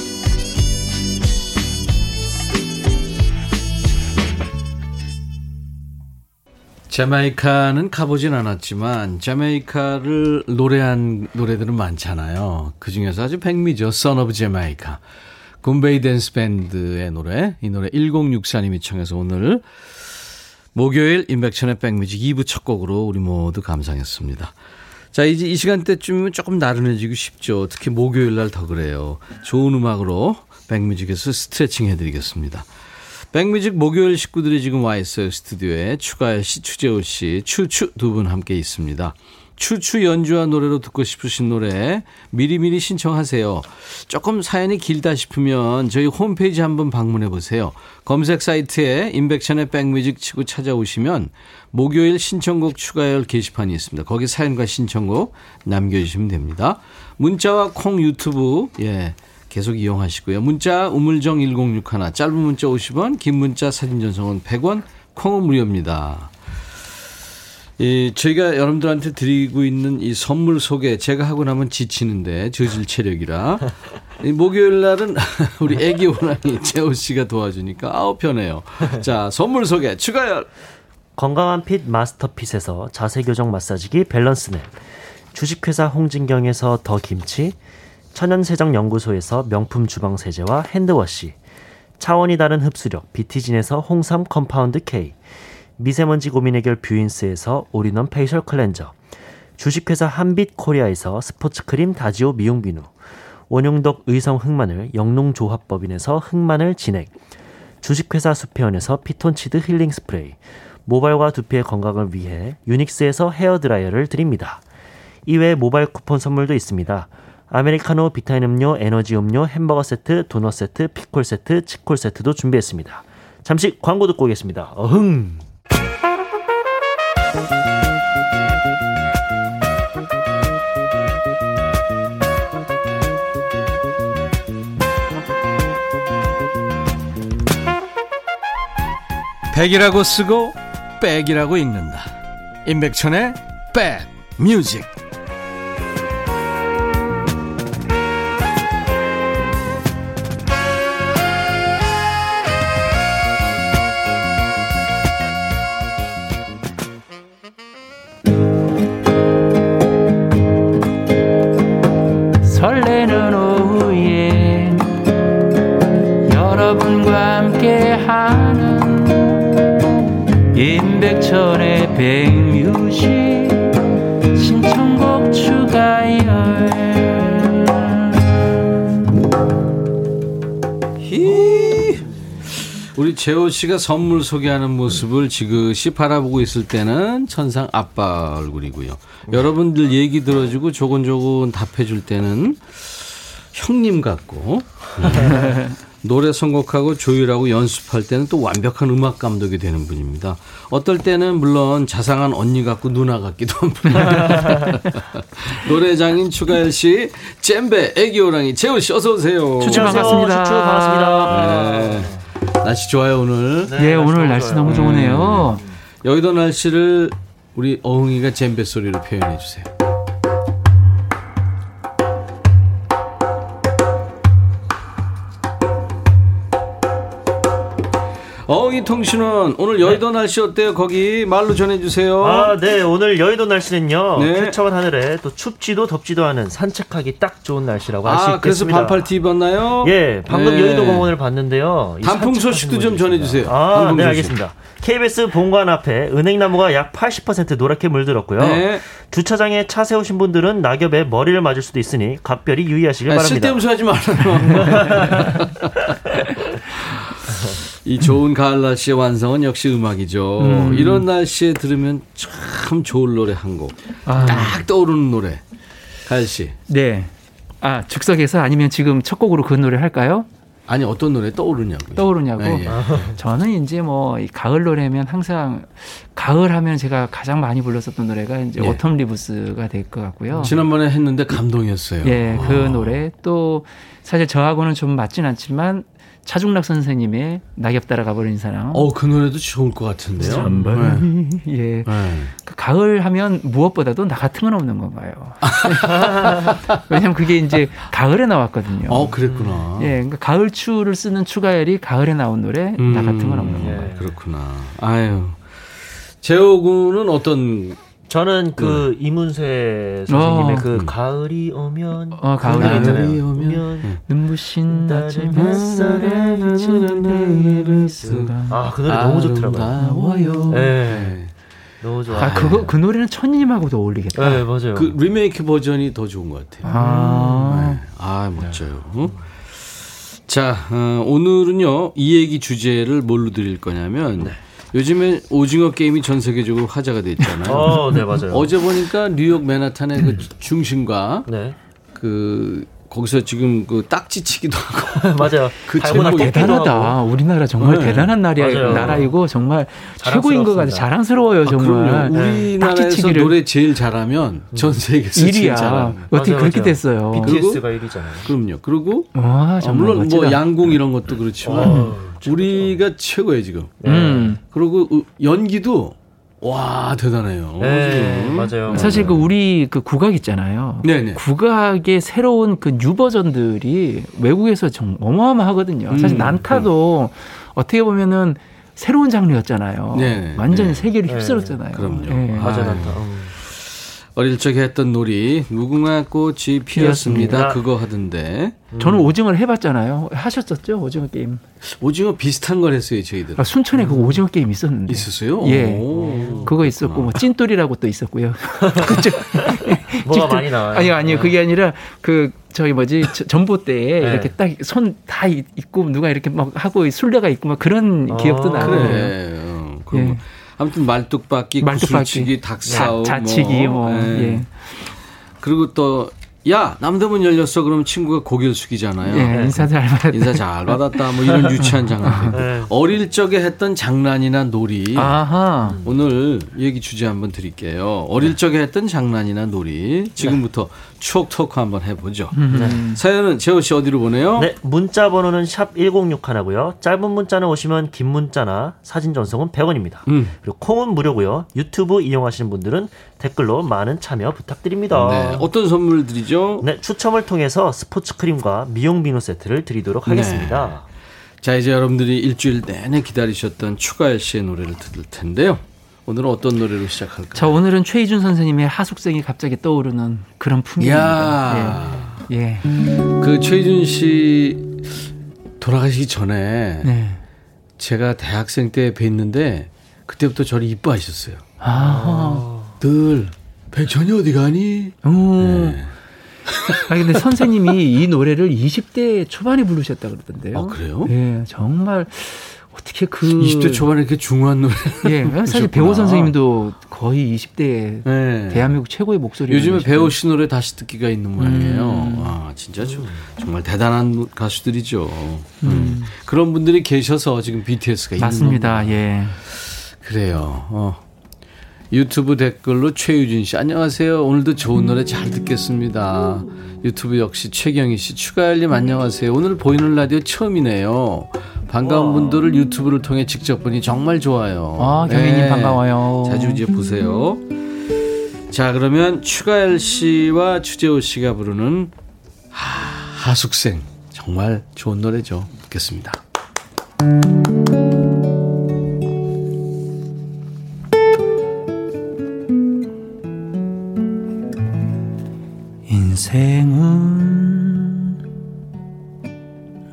자메이카는 가보진 않았지만 자메이카를 노래한 노래들은 많잖아요. 그 중에서 아주 백미죠. Son of Jamaica. 굼베이 댄스 밴드의 노래. 이 노래 1064님이 청해서 오늘 목요일 인백천의 백뮤직 2부 첫 곡으로 우리 모두 감상했습니다. 자, 이제 이 시간대쯤이면 조금 나른해지고 싶죠. 특히 목요일 날 더 그래요. 좋은 음악으로 백뮤직에서 스트레칭 해드리겠습니다. 백뮤직 목요일 식구들이 지금 와 있어요. 스튜디오에 추가열 씨, 추재호 씨, 추추 두 분 함께 있습니다. 추추 연주와 노래로 듣고 싶으신 노래 미리미리 신청하세요. 조금 사연이 길다 싶으면 저희 홈페이지 한번 방문해 보세요. 검색 사이트에 인백션의 백뮤직 치고 찾아오시면 목요일 신청곡 추가열 게시판이 있습니다. 거기 사연과 신청곡 남겨주시면 됩니다. 문자와 콩 유튜브 예 계속 이용하시고요. 문자 우물정 1061 짧은 문자 50원 긴 문자 사진 전송은 100원 콩은 무료입니다. 이 저희가 여러분들한테 드리고 있는 이 선물 소개 제가 하고 나면 지치는데 저질 체력이라 이 목요일 날은 우리 애기 호랑이 재호 씨가 도와주니까 아우 편해요. 자 선물 소개 추가열 건강한 핏 마스터핏에서 자세 교정 마사지기 밸런스넷 주식회사 홍진경에서 더 김치 천연세정 연구소에서 명품 주방 세제와 hand wash 차원이 다른 흡수력 비티진에서 홍삼 compound K 미세먼지 고민 해결 뷰인스에서 all-in-one facial cleanser 주식회사 한빛 코리아에서 스포츠크림 다지오 미용 비누 원용덕 의성 흑마늘 영농조합법인에서 흑마늘 진액 주식회사 수페온에서 피톤치드 힐링 스프레이 모발과 두피의 건강을 위해 유닉스에서 헤어드라이어를 드립니다. 이외에 모바일 쿠폰 선물도 있습니다. 아메리카노 비타민 음료, 에너지 음료, 햄버거 세트, 도넛 세트, 피콜 세트, 치콜 세트도 준비했습니다. 잠시 광고 듣고 오겠습니다. 어흥! 백이라고 쓰고 백이라고 읽는다. 임백천의 백 뮤직. 우리 재호 씨가 선물 소개하는 모습을 지그시 바라보고 있을 때는 천상 아빠 얼굴이고요. 여러분들 얘기 들어주고 조곤조곤 답해줄 때는 형님 같고 노래 선곡하고 조율하고 연습할 때는 또 완벽한 음악 감독이 되는 분입니다. 어떨 때는 물론 자상한 언니 같고 누나 같기도 합니다. 노래장인 추가열 씨, 잼배 애기호랑이 재호 씨 어서 오세요. 추추 반갑습니다. 추추 반갑습니다. 네. 날씨 좋아요 오늘. 네, 예, 오늘 날씨 좋아요. 너무 좋으네요. 여의도 날씨를 우리 어흥이가 잼배 소리로 표현해 주세요. 어흥이 통신원 오늘 여의도 날씨 어때요? 거기 말로 전해주세요. 아, 네. 오늘 여의도 날씨는요. 네. 쾌청한 하늘에 또 춥지도 덥지도 않은 산책하기 딱 좋은 날씨라고 할수 아, 그래서 있겠습니다. 반팔 티 입었나요? 예, 방금 네. 여의도 공원을 봤는데요. 이 단풍 소식도 좀 전해주세요. 아, 네, 소식. 알겠습니다. KBS 본관 앞에 은행나무가 약 80% 노랗게 물들었고요. 네. 주차장에 차 세우신 분들은 낙엽에 머리를 맞을 수도 있으니 각별히 유의하시길 아, 바랍니다. 쓸데없이 하지 말아요. 이 좋은 가을 날씨의 완성은 역시 음악이죠. 음. 이런 날씨에 들으면 참 좋은 노래 한 곡. 아, 딱 떠오르는 노래. 가을 씨. 네. 아, 즉석에서 아니면 지금 첫 곡으로 그 노래 할까요? 아니 어떤 노래 떠오르냐고요. 떠오르냐고? 예, 예. 저는 이제 뭐이 가을 노래면 항상 가을 하면 제가 가장 많이 불렀었던 노래가 이제 예. 오텀 리브스가 될 것 같고요. 지난번에 했는데 감동이었어요. 예, 그 아. 노래 또 사실 저하고는 좀 맞진 않지만 차중락 선생님의 낙엽 따라가 버린 사랑. 어, 그 노래도 좋을 것 같은데요. 네. 예. 네. 그 가을 하면 무엇보다도 나 같은 건 없는 건가요? 왜냐면 그게 이제 가을에 나왔거든요. 어, 그랬구나. 예, 그러니까 가을 추를 쓰는 추가열이 가을에 나온 노래 음, 나 같은 건 없는 예. 건가요? 그렇구나. 아유. 재호 군은 어떤 저는 그 이문세 선생님의 어. 그 음. 가을이 오면 어, 가을이 있잖아요. 오면. 오면 눈부신 낮에 햇살에 비치는 내일을 수가. 아, 그 노래 너무 좋더라고요. 네. 네. 너무 좋아. 아, 그거 그 노래는 천님하고도 어울리겠다. 네, 맞아요. 그 리메이크 버전이 더 좋은 것 같아요. 아, 네. 아, 멋져요. 어? 자, 어, 오늘은요, 이 얘기 주제를 뭘로 드릴 거냐면, 요즘에 오징어 게임이 전 세계적으로 화제가 됐잖아요. 어, 네, 맞아요. 어제 보니까 뉴욕 맨하탄의 그 중심과 네. 그, 거기서 지금 그 딱지치기도 하고. 맞아요. 그 하고. 대단하다. 우리나라 정말 네. 대단한 나라, 맞아요. 나라이고 정말 최고인 것 같아. 자랑스러워요, 아, 정말. 그럼요. 우리나라에서 딱지치기를- 노래 제일 잘하면 전 세계에서 제일 일이야. 잘하는. 어떻게 맞아요, 그렇게 맞아요. 됐어요? BTS가 1위잖아요. 그럼요. 그리고 와, 아, 정말 물론 뭐 멋지다. 양궁 이런 것도 그렇지만 어, 우리가 최고예요 지금. 음. 그리고 우- 연기도 와 대단해요. 네. 맞아요. 사실 그 우리 그 국악 있잖아요. 네네. 국악의 새로운 그 new 버전들이 외국에서 정 어마어마하거든요. 사실 음, 난타도 어떻게 보면은 새로운 장르였잖아요. 네, 완전히 네. 세계를 네. 휩쓸었잖아요. 그럼요. 예. 맞아. 난타. 음. 어릴 적에 했던 놀이 무궁화 꽃이 피었습니다. 그거 하던데 저는 오징어를 해봤잖아요. 하셨었죠 오징어 게임. 오징어 비슷한 걸 했어요 저희들. 아, 순천에 그 오징어 게임 있었는데. 있었어요? 예. 오. 그거 있었고 뭐 찐돌이라고 또 있었고요. 그쪽 뭐가 많이 나와요. 아니요, 아니요. 그게 아니라 그 저기 뭐지 저- 전봇대에 네. 이렇게 딱 손 다 있고 누가 이렇게 막 하고 술래가 있고 막 그런 아, 기억도 나요. 그래. 어, 그런 예. 거. 아무튼 말뚝박기, 말뚝박기. 구슬치기, 닭싸움, 자, 자치기 뭐, 예. 그리고 또 야 남대문 열렸어 그러면 친구가 고개를 숙이잖아요. 예, 인사도 잘 받았다. 인사 잘 받았다 뭐 이런 유치한 장난들. 네. 어릴 적에 했던 장난이나 놀이. 아하. 오늘 얘기 주제 한번 드릴게요. 어릴 적에 했던 장난이나 놀이. 지금부터 추억 토크 한번 해보죠. 음. 사연은 재호 씨 어디로 보내요? 네, 문자 번호는 샵 1061하고요. 짧은 문자는 오시면 긴 문자나 사진 전송은 100원입니다. 음. 그리고 콩은 무료고요. 유튜브 이용하시는 분들은 댓글로 많은 참여 부탁드립니다. 네. 어떤 선물 드리죠? 네, 추첨을 통해서 스포츠 크림과 미용 비누 세트를 드리도록 네. 하겠습니다. 자, 이제 여러분들이 일주일 내내 기다리셨던 추가열 씨의 노래를 들을 텐데요. 오늘은 어떤 노래로 시작할까요? 저 오늘은 최희준 선생님의 하숙생이 갑자기 떠오르는 그런 풍경입니다. 야 예. 예. 그 최희준 씨 돌아가시기 전에 네. 제가 대학생 때 뵀는데 그때부터 저를 이뻐하셨어요. 아. 늘 백천이 어디 가니? 음. 네. 아 근데 선생님이 이 노래를 20대 초반에 부르셨다 그러던데요. 아, 그래요? 예, 정말 어떻게 그 20대 초반에 이렇게 중후한 노래. 예, 사실. 배우 선생님도 거의 20대에 네. 대한민국 최고의 목소리. 요즘에 배우 씨 노래 다시 듣기가 있는 모양이에요. 음. 와, 진짜 좀, 정말 대단한 가수들이죠. 음. 그런 분들이 계셔서 지금 BTS가 있는 맞습니다. 겁니다. 예. 그래요. 어. 유튜브 댓글로 최유진 씨 안녕하세요. 오늘도 좋은 노래 잘 듣겠습니다. 유튜브 역시 최경희 씨 추가열님 안녕하세요. 오늘 보이는 라디오 처음이네요. 반가운 분들을 유튜브를 통해 직접 보니 정말 좋아요. 아, 경희님 네. 반가워요. 자주 이제 보세요. 자 그러면 추가열 씨와 추재호 씨가 부르는 하, 하숙생 정말 좋은 노래죠. 듣겠습니다.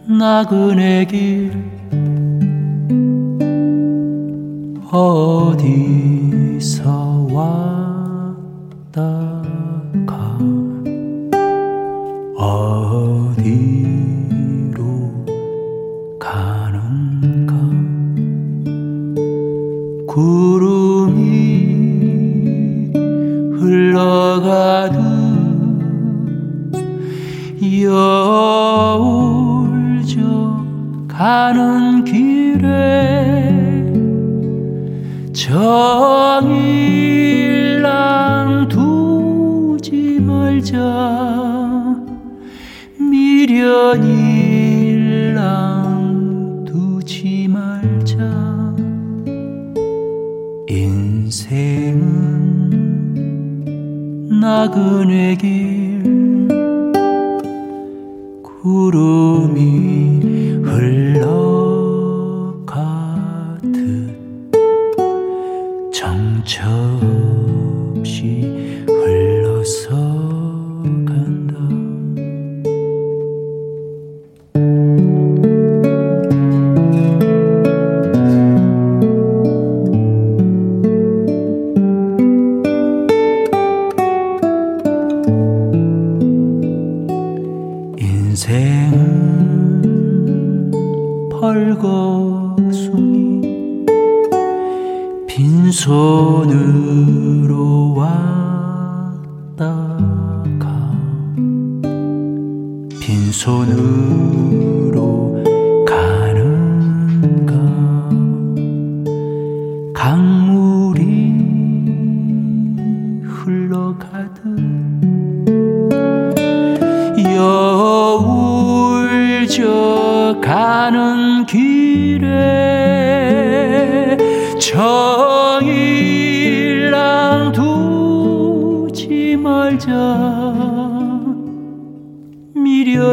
나그네 길 어디서 왔다 가는 길에 정일랑 두지 말자. 미련일랑 두지 말자. 인생은 나그네 길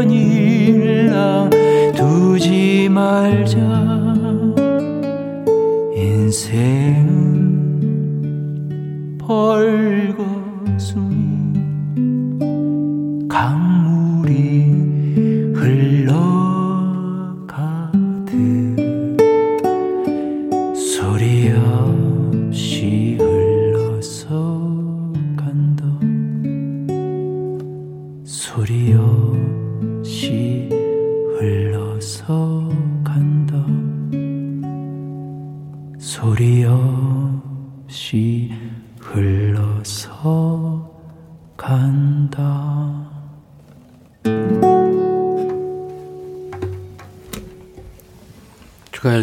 미련일랑 두지 말자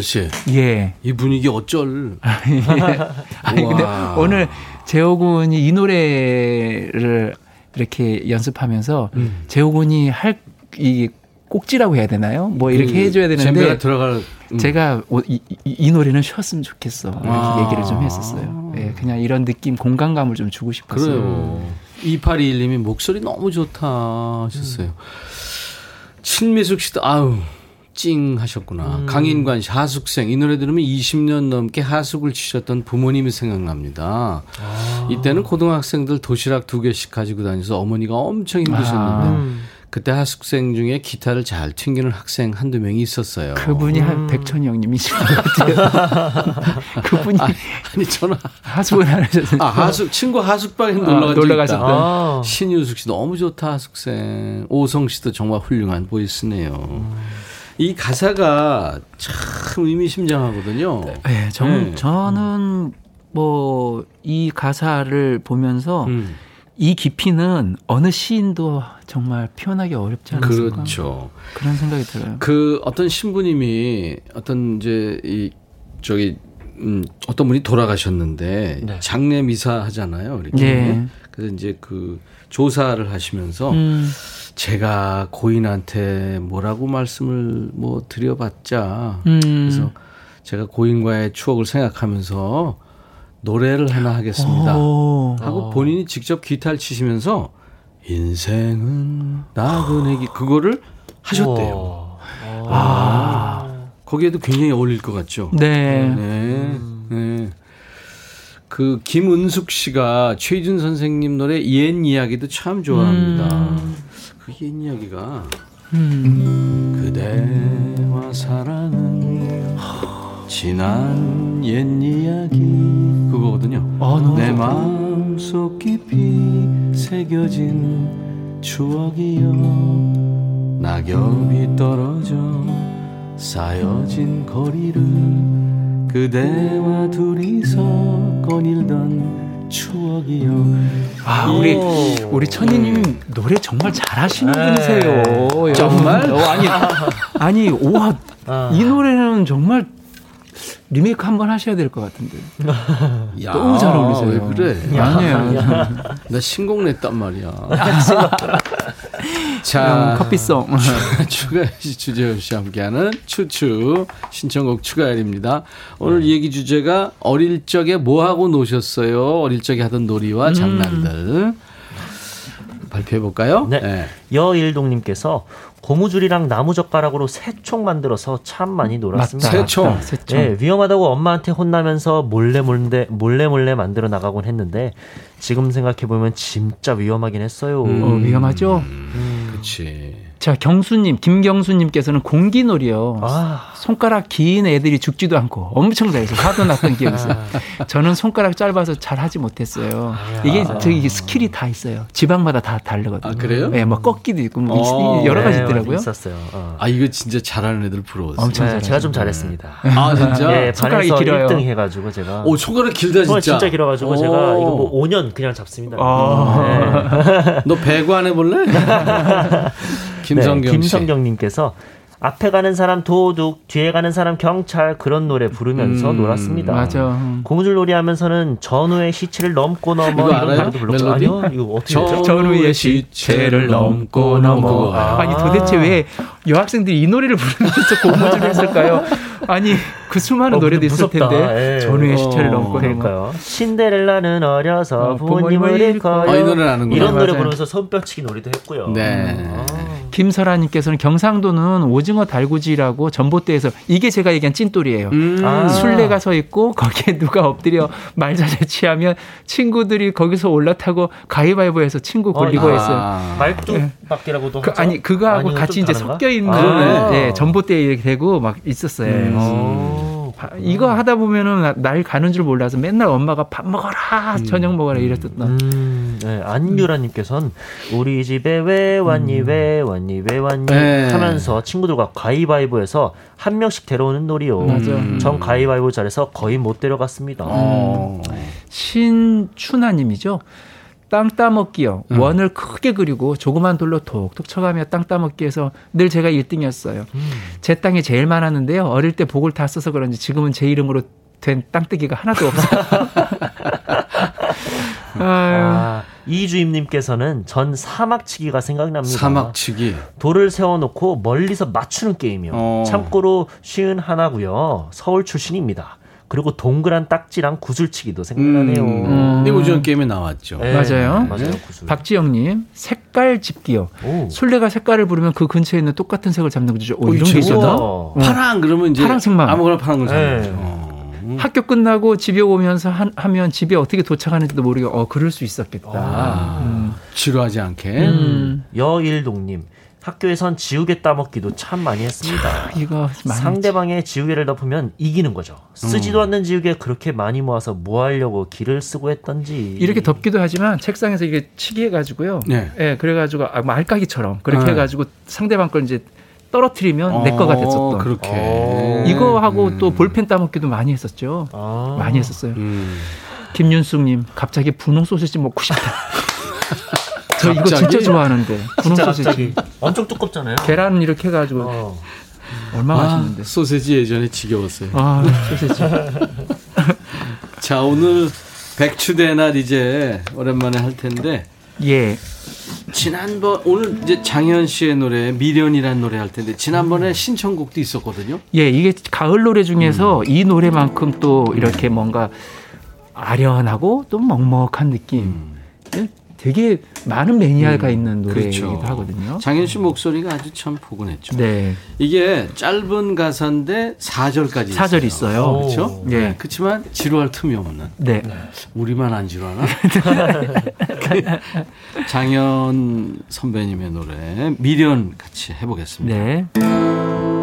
씨, 예. 이 분위기 어쩔? 아니 근데. 오늘 재호 군이 이 노래를 이렇게 연습하면서 음. 재호 군이 할 이 꼭지라고 해야 되나요? 뭐 이렇게 그 해줘야 되는데 들어갈 음. 제가 오- 이, 이- 이 노래는 쉬었으면 좋겠어 이렇게 아. 얘기를 좀 했었어요. 예, 그냥 이런 느낌 공간감을 좀 주고 싶었어요. 그래요. 2821님이 목소리 너무 좋다 하셨어요. 신미숙 씨도 아우 찡 하셨구나. 강인관 씨 하숙생 이 노래 들으면 20년 넘게 하숙을 치셨던 부모님이 생각납니다. 이때는 고등학생들 도시락 두 개씩 가지고 다녀서 어머니가 엄청 힘드셨는데 그때 하숙생 중에 기타를 잘 튕기는 학생 한두 명이 있었어요. 그분이 한 백천이 형님이신 것 같아요. 그분이 아니 저는 하숙을 안 하셨어요. 아 하숙 친구 하숙방에 아, 놀러 간 놀러. 가셨던. 아. 신유숙 씨 너무 좋다 하숙생. 오성 씨도 정말 훌륭한 보이스네요. 이 가사가 참 의미심장하거든요. 네, 정, 네. 저는 뭐 이 가사를 보면서 음, 이 깊이는 어느 시인도 정말 표현하기 어렵지 않았을까 그렇죠. 그런 생각이 들어요. 그 어떤 신부님이 어떤 이제 이 저기 음 어떤 분이 돌아가셨는데 네. 장례 미사 하잖아요. 이렇게. 예. 그래서 이제 그 조사를 하시면서 음, 제가 고인한테 뭐라고 말씀을 뭐 드려봤자 음. 그래서 제가 고인과의 추억을 생각하면서 노래를 하나 하겠습니다. 오. 하고 본인이 직접 기타를 치시면서 인생은 나그네기 그거를 하셨대요. 우와. 아. 거기에도 굉장히 어울릴 것 같죠. 네. 네. 네. 그 김은숙 씨가 최준 선생님 노래 옛 이야기도 참 좋아합니다. 음. 그옛 이야기가 음. 그대와 사랑은 지난 옛 이야기 그거거든요. 아, 내. 마음속 깊이 새겨진 추억이여 낙엽이 떨어져 쌓여진 거리를 그대와 둘이서 거닐던 추억이여 아, 우리 오. 우리 천희님 노래 정말 잘하시는 분이세요. 네. 정말? 어, 아니 아니 와, 아. 이 노래는 정말 리메이크 한 번 하셔야 될 것 같은데. 야, 너무 잘 어울리세요. 왜 그래? 아니에요. 나 신곡 냈단 말이야. 음, 자, 커피송. 추가열 씨, 주재현 씨 함께하는 추추 신청곡 추가열입니다. 오늘 얘기 주제가 어릴 적에 뭐 하고 노셨어요? 어릴 적에 하던 놀이와 음. 장난들 발표해 볼까요? 네. 여일동님께서 고무줄이랑 나무젓가락으로 새 총 만들어서 참 많이 놀았습니다. 새총. 새총. 네, 위험하다고 엄마한테 혼나면서 몰래 몰래 몰래 몰래 만들어 나가곤 했는데 지금 생각해 보면 진짜 위험하긴 했어요. 음. 어, 위험하죠. 그렇지. 자 경수님, 김경수님께서는 공기놀이요. 아, 손가락 긴 애들이 죽지도 않고 엄청 잘해서 화도 났던 기억이 있어요. 저는 손가락 짧아서 잘 하지 못했어요. 이게 저기 skill이 다 있어요. 지방마다 다 다르거든요. 아, 그래요? 네, 뭐 꺾기도 있고 뭐 어, 여러 가지 네, 있더라고요. 있었어요. 어. 아 이거 진짜 잘하는 애들 부러웠어. 엄청 네. 제가 좀 잘했습니다. 아 진짜? 예, 손가락이 길어요. 1등 해 가지고 제가 오 손가락 길다 진짜. 손이 진짜 길어 가지고 오. 제가 이거 뭐 5년 그냥 잡습니다. 아. 네. 너 배구 안 해볼래? 김성경 네, 씨. 김성경님께서 앞에 가는 사람 도둑, 뒤에 가는 사람 경찰 그런 노래 부르면서 음, 놀았습니다. 맞아. 고무줄놀이 하면서 전후의 시체를 넘고 넘어 이거 이런 알아요? 멜로디? 아니요, 이거 어떻게? 전후의 시체를 넘고 넘어. 그거. 아니 도대체 왜 여학생들이 이 노래를 부르면서 고무줄을 했을까요? 아니 그 수많은 어, 노래도 있을 무섭다. 텐데 예. 전후의 어, 시체를 넘고 넘어. 그러니까요. 신데렐라는 어려서 어, 부모님을. 아, 이 노래는 아는구나. 이런 노래 맞아요. 부르면서 손뼉치기 놀이도 했고요. 네. 아. 김설아님께서는 경상도는 오징어 달구지라고 전봇대에서 이게 제가 얘기한 찐돌이에요. 음. 아. 술래가 서 있고 거기에 누가 엎드려 말자잘 취하면 친구들이 거기서 올라타고 가위바위보해서 친구 골리고 어, 아. 했어요. 아. 말뚝박기라고도 그, 하죠? 아니 그거하고 같이 좀 이제 다른가? 섞여 있는 아. 예, 전봇대에 이렇게 되고 막 있었어요. 음. 어, 바- 이거 하다 보면은 나- 날 가는 줄 몰라서 맨날 엄마가 밥 먹어라 저녁 먹어라 이랬었던. 음, 네, 안유라님께서는 우리 집에 왜 왔니 왜 왔니 왜 왔니 네. 하면서 친구들과 가위바위보해서 한 명씩 데려오는 놀이요. 맞아. 전 가위바위보 잘해서 거의 못 데려갔습니다. 어. 신춘하님이죠. 땅 따먹기요. 원을 크게 그리고 조그만 돌로 톡톡 쳐가며 땅 따먹기에서 늘 제가 1등이었어요. 제 땅이 제일 많았는데요. 어릴 때 복을 다 써서 그런지 지금은 제 이름으로 된 땅뜨기가 하나도 없어요. 아유, 아, 이주임님께서는 전 사막치기가 생각납니다. 사막치기. 돌을 세워놓고 멀리서 맞추는 게임이요. 어. 참고로 쉬운 하나고요. 서울 출신입니다. 그리고 동그란 딱지랑 구슬치기도 생각나네요. 음. 이 오징어 게임에 나왔죠. 네, 맞아요. 맞아요. 구슬. 박지영님 색깔 집기요. 오. 술래가 색깔을 부르면 그 근처에 있는 똑같은 색을 잡는 거죠. 오, 어, 이런 게. 있었나? 우와. 파랑 그러면 이제 파랑색만. 아무거나 파란 걸 네. 잡는 거죠. 어. 학교 끝나고 집에 오면서 한- 하면 집에 어떻게 도착하는지도 모르게 어 그럴 수 있었겠다. 아, 음. 지루하지 않게. 음. 여일동님 학교에선 지우개 따먹기도 참 많이 했습니다. 이거 많이 상대방의 지우개를 덮으면 이기는 거죠. 쓰지도 음. 않는 지우개 그렇게 많이 모아서 뭐 하려고 기를 쓰고 했던지. 이렇게 덮기도 하지만 책상에서 이게 치기 해가지고요. 네. 예, 그래가지고 아, 뭐 알까기처럼 그렇게 네. 해가지고 상대방 걸 이제 떨어뜨리면 내 거가 됐었던. 어, 그렇게. 어. 이거 하고 음. 또 볼펜 따먹기도 많이 했었죠. 아. 많이 했었어요. 음. 김윤숙님 갑자기 분홍 소시지 먹고 싶다. 저 이거? 진짜 좋아하는데 분홍 진짜 소시지. 갑자기 엄청 두껍잖아요. 계란 이렇게 해가지고 어. 얼마나 아, 맛있는데. 소세지 예전에 지겨웠어요. 아 소시지. 자, 오늘 백추대 날 이제 오랜만에 할 텐데 예. 지난번 오늘 이제 장현 씨의 노래 미련이라는 노래 할 텐데 지난번에 신청곡도 있었거든요. 예, 이게 가을 노래 중에서 음. 이 노래만큼 또 이렇게 뭔가 아련하고 또 먹먹한 느낌. 예, 되게 많은 매니아가 있는 노래이기도 음. 그렇죠. 하거든요. 장현 씨 목소리가 아주 참 포근했죠. 네. 이게 짧은 가사인데 4절까지 사절이 있어요. 그렇죠? 예. 네, 그렇지만 지루할 틈이 없는. 네. 우리만 안 지루하나? 장현 선배님의 노래 미련 같이 해보겠습니다. 네.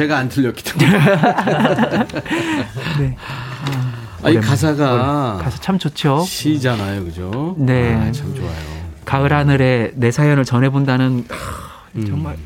제가 안 틀렸기 때문에. 네. 아, 이. 가사가 가사 참 좋죠. 시잖아요, 그죠? 네. 아, 참 좋아요. 가을 하늘에 내 사연을 전해본다는 하, 음. 정말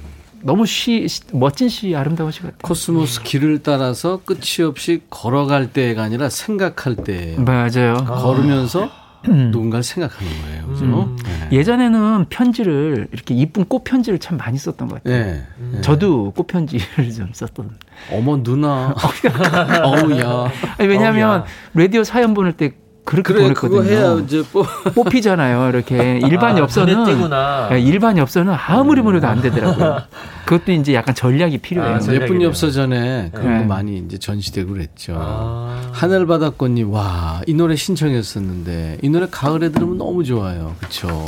너무 시, 시- 멋진 시 아름다운 시 같아요. 코스모스 길을 따라서 끝이 없이 걸어갈 때가 아니라 생각할 때 맞아요. 걸으면서 음. 누군가를 생각하는 거예요, 그죠? 네. 예전에는 편지를 이렇게 이쁜 꽃 편지를 참 많이 썼던 것 같아요. 네. 네. 저도 꽃 편지를 좀 썼던. 어머 누나, 어우 야. 아니, 왜냐하면. 라디오 사연 보낼 때 그렇게 그래 그거 보냈거든요. 해야 이제 뭐 뽑히잖아요. 이렇게 일반 아, 엽서는. 예, 일반 엽서는 아무리 보내도 안 되더라고요. 그것도 이제 약간 전략이 필요해요. 아. 예쁜 엽서 전에 그런 네. 거 많이 이제 전시되고 그랬죠. 아. 하늘바다꽃님 와 이 노래 신청했었는데 이 노래 가을에 들으면 너무 좋아요. 그렇죠.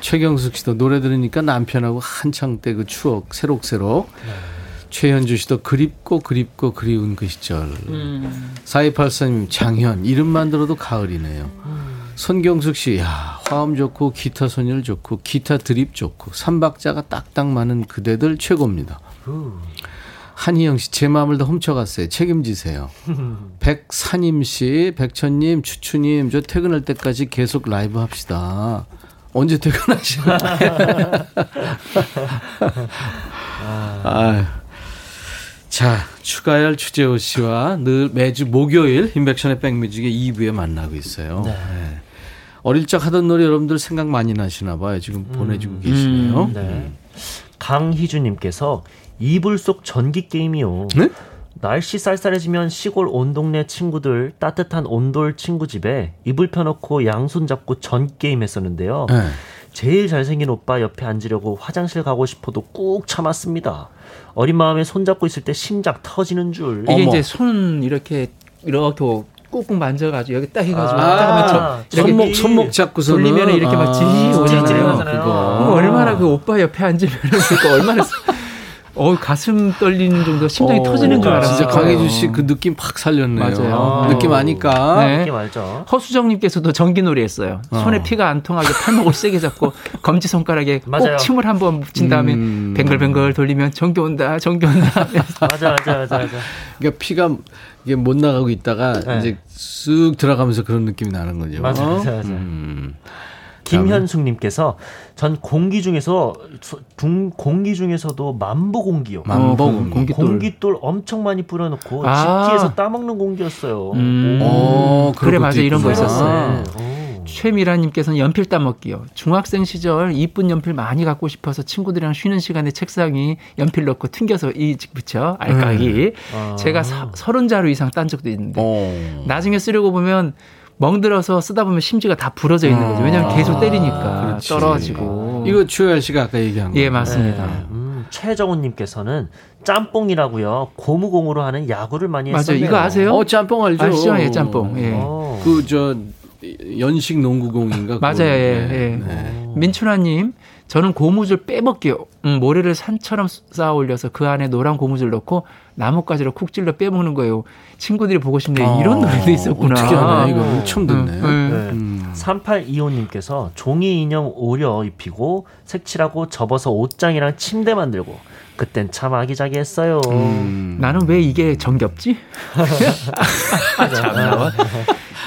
최경숙 씨도 노래 들으니까 남편하고 한창 때 그 추억 새록새록. 최현주 씨도 그립고 그립고 그리운 그 시절. 음. 4284님 장현 이름만 들어도 가을이네요. 손경숙 씨, 야, 화음 좋고, 기타 선율 좋고, 기타 드립 좋고, 삼박자가 딱딱 맞는 그대들 최고입니다. 한희영 씨, 제 마음을 다 훔쳐갔어요. 책임지세요. 백사님 씨, 백천님, 추추님, 저 퇴근할 때까지 계속 라이브 합시다. 언제 퇴근하시나요? 아유. 자, 추가열 추재호 씨와 늘 매주 목요일 인백션의 백뮤직의 2부에 만나고 있어요. 네. 어릴 적 하던 노래 여러분들 생각 많이 나시나 봐요. 지금 보내주고 계시네요. 네. 강희주님께서 이불 속 전기 게임이요. 네? 날씨 쌀쌀해지면 시골 온 동네 친구들 따뜻한 온돌 친구 집에 이불 펴놓고 양손 잡고 전기 게임 했었는데요. 네. 제일 잘생긴 오빠 옆에 앉으려고 화장실 가고 싶어도 꾹 참았습니다. 어린 마음에 손 잡고 있을 때 심장 터지는 줄. 이게 어머. 이제 손 이렇게 이렇게 꾹꾹 만져가지고 여기 딱 해가지고 아, 딱 하면 저 이렇게 손목, 손목 잡고서는. 돌리면 이렇게 막 지지 오잖아요. 찌릿찌릿하잖아요. 그거. 그거 얼마나 그 오빠 옆에 앉으면 그거 얼마나 어 가슴 떨리는 정도 심장이 어, 터지는 줄 알았어요. 진짜 강혜주 씨 그 느낌 팍 살렸네요. 맞아요. 느낌 아니까. 네. 이게 말죠. 허수정님께서도 전기놀이 했어요. 손에 어. 피가 안 통하게 팔목을 세게 잡고 검지 손가락에 맞아요. 꼭 침을 한번 묻힌 다음에 음. 뱅글뱅글 돌리면 전기 온다, 전기 온다. 맞아, 맞아, 맞아, 맞아. 그러니까 피가 이게 못 나가고 있다가 네. 이제 쓱 들어가면서 그런 느낌이 나는 거죠. 맞아, 맞아, 맞아. 음. 김현숙님께서 전 공기 중에서 소- 중- 공기 중에서도 만보 공기요. 만보 어, 공기. 공깃돌. 공깃돌 엄청 많이 뿌려놓고 아. 집기에서 따먹는 공기였어요. 음. 오. 어, 그래, 맞아. 이런 거 있구나. 있었어요. 네. 오. 최미라님께서는 연필 따먹기요. 중학생 시절 이쁜 연필 많이 갖고 싶어서 친구들이랑 쉬는 시간에 책상에 연필 넣고 튕겨서 이 붙여 알까기. 아. 제가 사, 서른 자루 이상 딴 적도 있는데 어. 나중에 쓰려고 보면 멍들어서 쓰다 보면 심지가 다 부러져 있는 거죠. 왜냐하면 계속 때리니까 그렇지. 떨어지고. 이거 추열 씨가 아까 얘기한 거. 예 맞습니다. 네. 음, 최정훈님께서는 짬뽕이라고요. 고무공으로 하는 야구를 많이 맞아요. 했었네요. 이거 아세요? 어, 짬뽕 알죠? 아시죠? 예, 짬뽕. 예. 어. 그저 연식 농구공인가? 맞아요. 예, 네. 예. 네. 민춘아님, 저는 고무줄 빼먹기요. 음, 모래를 산처럼 쌓아 올려서 그 안에 노란 고무줄 넣고 나뭇가지로 쿡 찔러 빼먹는 거예요. 친구들이 보고 싶네. 이런 아, 노래도 있었구나. 어떻게 하나 이거 처음 듣네. 음, 음. 네. 음. 3825님께서 종이 인형 오려 입히고 색칠하고 접어서 옷장이랑 침대 만들고 그땐 참 아기자기했어요. 음. 나는 왜 이게 정겹지? 참나.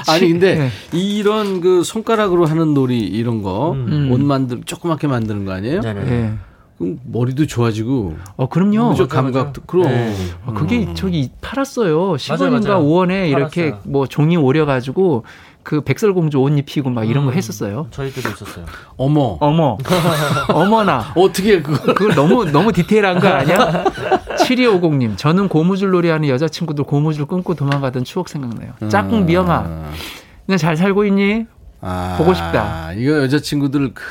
아니 근데 네. 이런 그 손가락으로 하는 놀이 이런 거옷 음. 만들 조그맣게 만드는 거 아니에요? 네네. 예. 그럼 머리도 좋아지고 어, 그럼요. 그죠 감각도 그럼 네. 어, 그게 저기 팔았어요. 10원인가 맞아요. 5원에 이렇게 팔았어요. 뭐 종이 오려 가지고 그 백설공주 옷 입히고 막 이런 거 했었어요. 저희들도 있었어요. 어머 어머, 어머나. 어떻게 그걸 그걸 너무 너무 디테일한 거 아니야? 7250님, 저는 고무줄 놀이 하는 여자친구들 고무줄 끊고 도망가던 추억 생각나요. 짝꿍 미영아, 너잘 살고 있니? 아, 보고 싶다. 이거 여자친구들 그-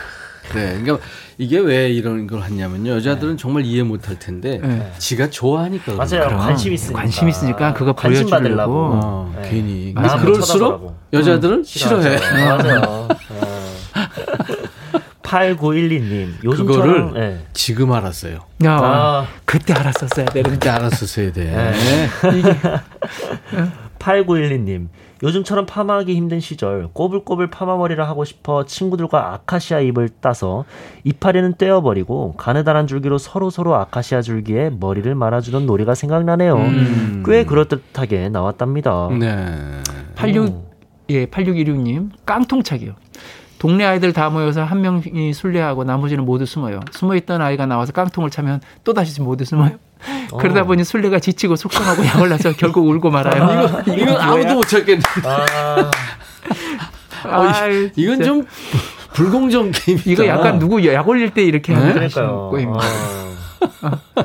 그래. 그러니까 이게 왜 이런 걸 하냐면요. 여자들은 정말 이해 못 할 텐데 네. 지가 좋아하니까 그런 맞아요. 거야. 관심 있으니까. 관심 있으니까 그거 관심 보여주려고. 받으려고. 어, 네. 괜히. 근데 그럴수록 쳐다보라고. 여자들은 싫어해. 맞아요. 8912님, 요즘처럼 그거를 네. 지금 알았어요. 야, 아. 그때 알았었어야 되는데. 그때 알았었어야 돼. 네. 8912님, 요즘처럼 파마하기 힘든 시절 꼬불꼬불 파마머리를 하고 싶어 친구들과 아카시아 잎을 따서 이파리는 떼어버리고 가느다란 줄기로 서로서로 아카시아 줄기에 머리를 말아주는 놀이가 생각나네요. 음. 꽤 그럴듯하게 나왔답니다. 네. 86, 예, 8616님, 깡통차기요. 동네 아이들 다 모여서 한 명이 술래하고 나머지는 모두 숨어요. 숨어있던 아이가 나와서 깡통을 차면 또다시 모두 숨어요. 그러다 보니 술래가 지치고 속상하고 약을 나서 결국 울고 말아요. 이거, 이건 아무도 못 찾겠네. 아, 어, 아이, 이건 진짜. 좀 불공정 게임이다. 이거 약간 누구 약 올릴 때 이렇게 하는 그러니까요. 게임. 어.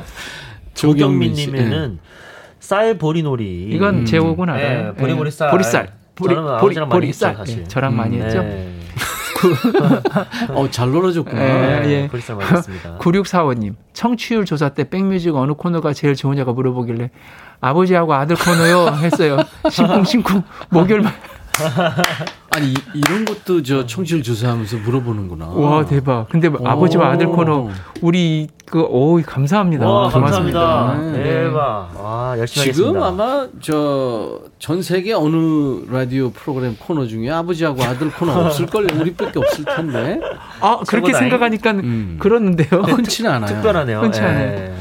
조경민 씨. 조경민 님에는 쌀 보리놀이. 이건 제목은 알아요. 네, 보리보리 쌀. 보리쌀. 보리, 저는 보리, 아버지랑 많이 보리쌀. 했죠, 사실. 예, 저랑 많이 음, 했죠. 네. 어, 잘 놀아줬구나. 예, 네, 예. 많이 했습니다. 9645님, 청취율 조사 때 백뮤직 어느 코너가 제일 좋으냐고 물어보길래 아버지하고 아들 코너요 했어요. 심쿵심쿵 목요일만 아니 이, 런 것도 저 청취율 조사하면서 물어보는구나. 와 대박. 근데 뭐 아버지와 아들 코너 우리 그오 감사합니다. 와. 감사합니다. 네. 대박. 와, 열심히 지금 하겠습니다. 아마 저 전 세계 어느 라디오 프로그램 코너 중에 아버지하고 아들 코너 없을걸요. 우리밖에 없을 텐데. 아 그렇게. 생각하니까 음. 그렇는데요. 흔치는 않아요. 특별하네요. 흔치 않아요. 예.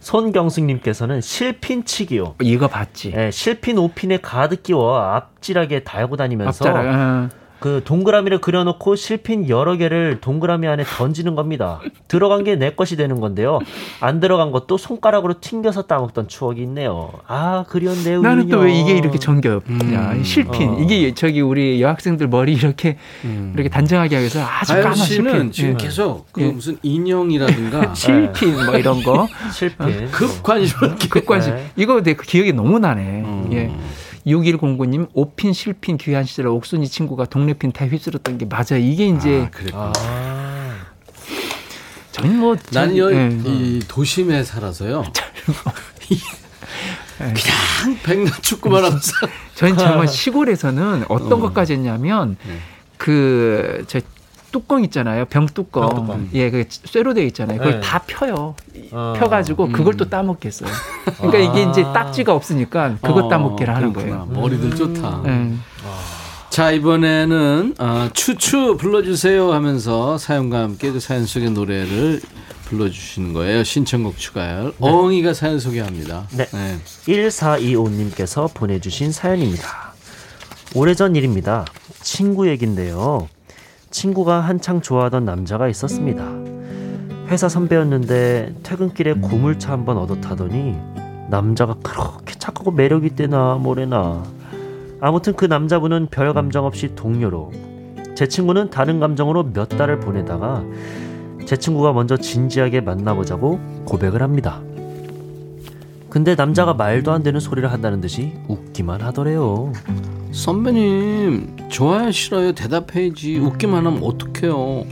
손경숙님께서는 실핀치기요. 이거 봤지. 예, 실핀 5핀에 가득 끼워 앞질하게 달고 다니면서 앞자락. 아. 그 동그라미를 그려놓고 실핀 여러 개를 동그라미 안에 던지는 겁니다. 들어간 게 내 것이 되는 건데요. 안 들어간 것도 손가락으로 튕겨서 따먹던 추억이 있네요. 아 그리운 내용이요. 나는 또 왜 이게 이렇게 정겹냐. 음. 실핀. 어. 이게 저기 우리 여학생들 머리 이렇게 음. 이렇게 단정하게 하기 위해서 아주 까만 씨는 실핀. 지금 예. 계속 그 예. 무슨 인형이라든가 실핀 뭐 이런 거. 실핀. 급 관심을 이렇게 극관심. 네. 이거 내 기억이 너무 나네. 음. 예. 6109님, 오핀, 실핀 귀한 시절 옥순이 친구가 동네핀 다 휩쓸었던 게 맞아요. 이게 이제, 아, 그래. 아, 저는 뭐. 난 저- 여, 예. 이 도심에 살아서요. 예. 그냥 백날 축구만 하고 살. 저는 정말 시골에서는 어떤 어. 것까지 했냐면, 네. 그, 저, 뚜껑 있잖아요. 병 뚜껑. 병뚜껑. 예, 그 쇠로 되어 있잖아요. 그걸 네. 다 펴요. 어. 펴가지고 그걸 또 따먹겠어요. 그러니까 이게 아. 이제 딱지가 없으니까 그것 따먹기를 하는 어, 그렇구나. 거예요. 머리들 좋다. 예. 자 이번에는 어, 추추 불러주세요 하면서 사연과 함께 그 사연 속의 노래를 불러주시는 거예요. 신청곡 추가열. 엉이가 사연 소개합니다. 네. 1425님께서 보내주신 사연입니다. 오래전 일입니다. 친구 얘긴데요. 친구가 한창 좋아하던 남자가 있었습니다. 회사 선배였는데 퇴근길에 고물차 한번 얻어 타더니 남자가 그렇게 착하고 매력 있대나 뭐래나. 아무튼 그 남자분은 별 감정 없이 동료로 제 친구는 다른 감정으로 몇 달을 보내다가 제 친구가 먼저 진지하게 만나보자고 고백을 합니다. 근데 남자가 말도 안 되는 소리를 한다는 듯이 웃기만 하더래요. 선배님 좋아요 싫어요 대답해야지 웃기만 하면 어떡해요.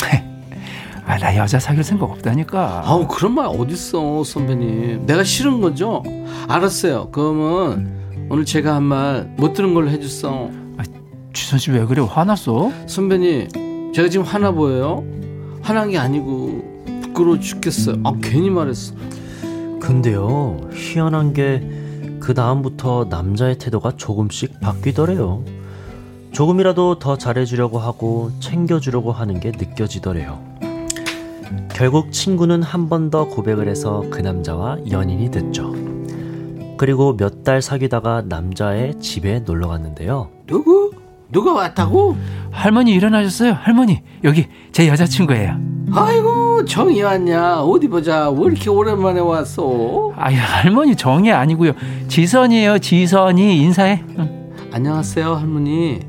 아, 나 여자 사귈 생각 없다니까. 아우 그런 말 어딨어 선배님. 내가 싫은 거죠? 알았어요. 그러면 오늘 제가 한 말 못 들은 걸로 해줬어. 주선 씨 왜 그래? 화났어? 선배님 제가 지금 화나 보여요? 화난 게 아니고 부끄러워 죽겠어요. 아 괜히 말했어. 근데요, 희한한 게 그 다음부터 남자의 태도가 조금씩 바뀌더래요. 조금이라도 더 잘해주려고 하고 챙겨주려고 하는 게 느껴지더래요. 결국 친구는 한 번 더 고백을 해서 그 남자와 연인이 됐죠. 그리고 몇 달 사귀다가 남자의 집에 놀러 갔는데요. 누구? 누가 왔다고? 할머니 일어나셨어요? 할머니 여기 제 여자친구예요. 아이고 정이 왔냐 어디 보자 왜 이렇게 오랜만에 왔어 아유 할머니 정이 아니고요. 지선이에요. 지선이 인사해. 응. 안녕하세요 할머니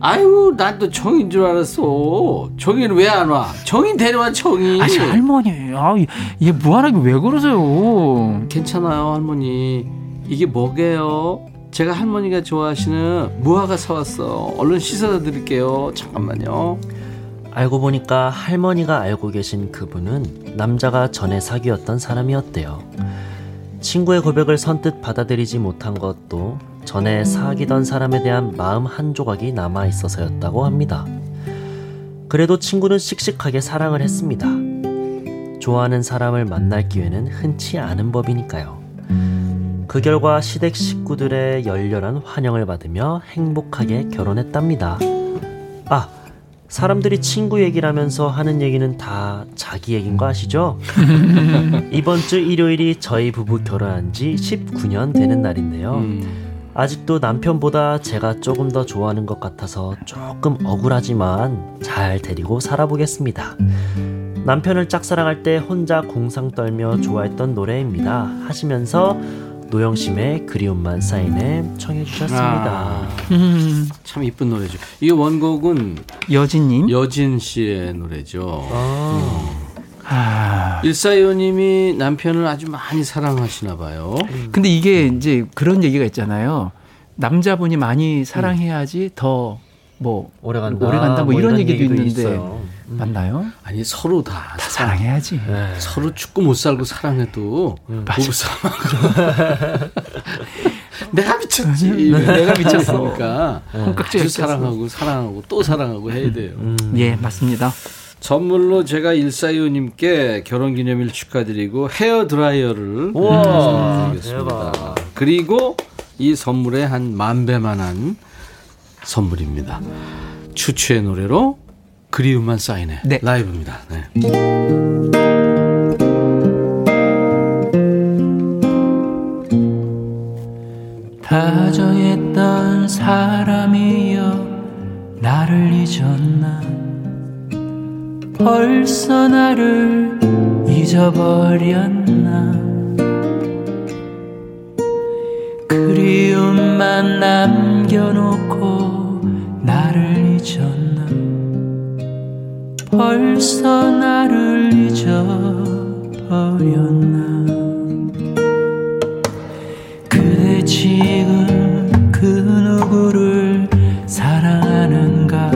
아이고 난 또 정인 줄 알았어 정이는 왜안 와? 정인 데려와 정인 아니 할머니 아 이게 무한하게 왜 그러세요? 괜찮아요 할머니 이게 뭐게요? 제가 할머니가 좋아하시는 무화과 사왔어 얼른 씻어다 드릴게요 잠깐만요 알고 보니까 할머니가 알고 계신 그분은 남자가 전에 사귀었던 사람이었대요. 친구의 고백을 선뜻 받아들이지 못한 것도 전에 사귀던 사람에 대한 마음 한 조각이 남아 있어서였다고 합니다. 그래도 친구는 씩씩하게 사랑을 했습니다. 좋아하는 사람을 만날 기회는 흔치 않은 법이니까요. 그 결과 시댁 식구들의 열렬한 환영을 받으며 행복하게 결혼했답니다. 아, 사람들이 친구 얘기를 하면서 하는 얘기는 다 자기 얘기인 거 아시죠? 이번 주 일요일이 저희 부부 결혼한 지 19년 되는 날인데요. 음, 아직도 남편보다 제가 조금 더 좋아하는 것 같아서 조금 억울하지만 잘 데리고 살아보겠습니다. 남편을 짝사랑할 때 혼자 공상 떨며 좋아했던 노래입니다. 하시면서 노영심의 그리움만 사인에 청해 주셨습니다. 아, 음, 참 이쁜 노래죠 이 원곡은 여진님. 여진 씨의 노래죠 아, 아, 일사위원님이 남편을 아주 많이 사랑하시나 봐요. 근데 이게 이제 그런 얘기가 있잖아요. 남자분이 많이 사랑해야지 더뭐 오래 간다. 오래 간다 뭐 이런 얘기도 있는데 있어요. 맞나요? 아니 서로 다, 다 사랑해야지. 네. 서로 죽고 못 살고 사랑해도 부부싸움 내가 미쳤지. 내가 미쳤으니까. 콩깍지가 아주 사랑하고 사랑하고 또 사랑하고 해야 돼요. 예, 맞습니다. 선물로 제가 일사이오님께 결혼기념일 축하드리고 헤어 드라이어를 우와, 선물드리겠습니다. 그리고 이 선물의 한만 배만한 선물입니다. 추추의 노래로 그리움만 쌓이네 네. 라이브입니다. 네. 다정했던 사람이여 나를 잊었나 벌써 나를 잊어버렸나 그리움만 남겨놓고 나를 잊었나 벌써 나를 잊어버렸나? 그대 지금 그 누구를 사랑하는가?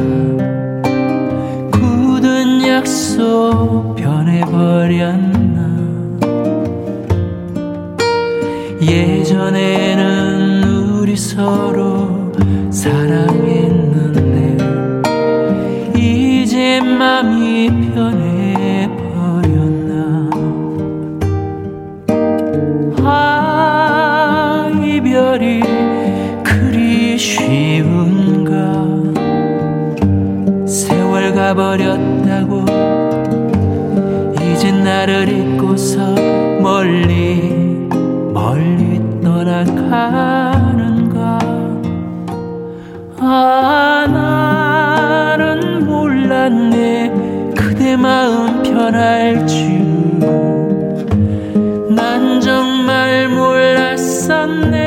굳은 약속 변해버렸나? 예전에는 우리 서로 맘이 변해버렸나. 아 이별이 그리 쉬운가. 세월 가버렸다고 이제 나를 잊고서 멀리 멀리 떠나가는가. 아 몰랐네. 그대 마음 편할 줄. 난 정말 몰랐었네.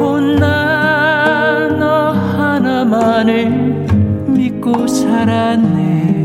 오나너 하나만을 믿고 살았네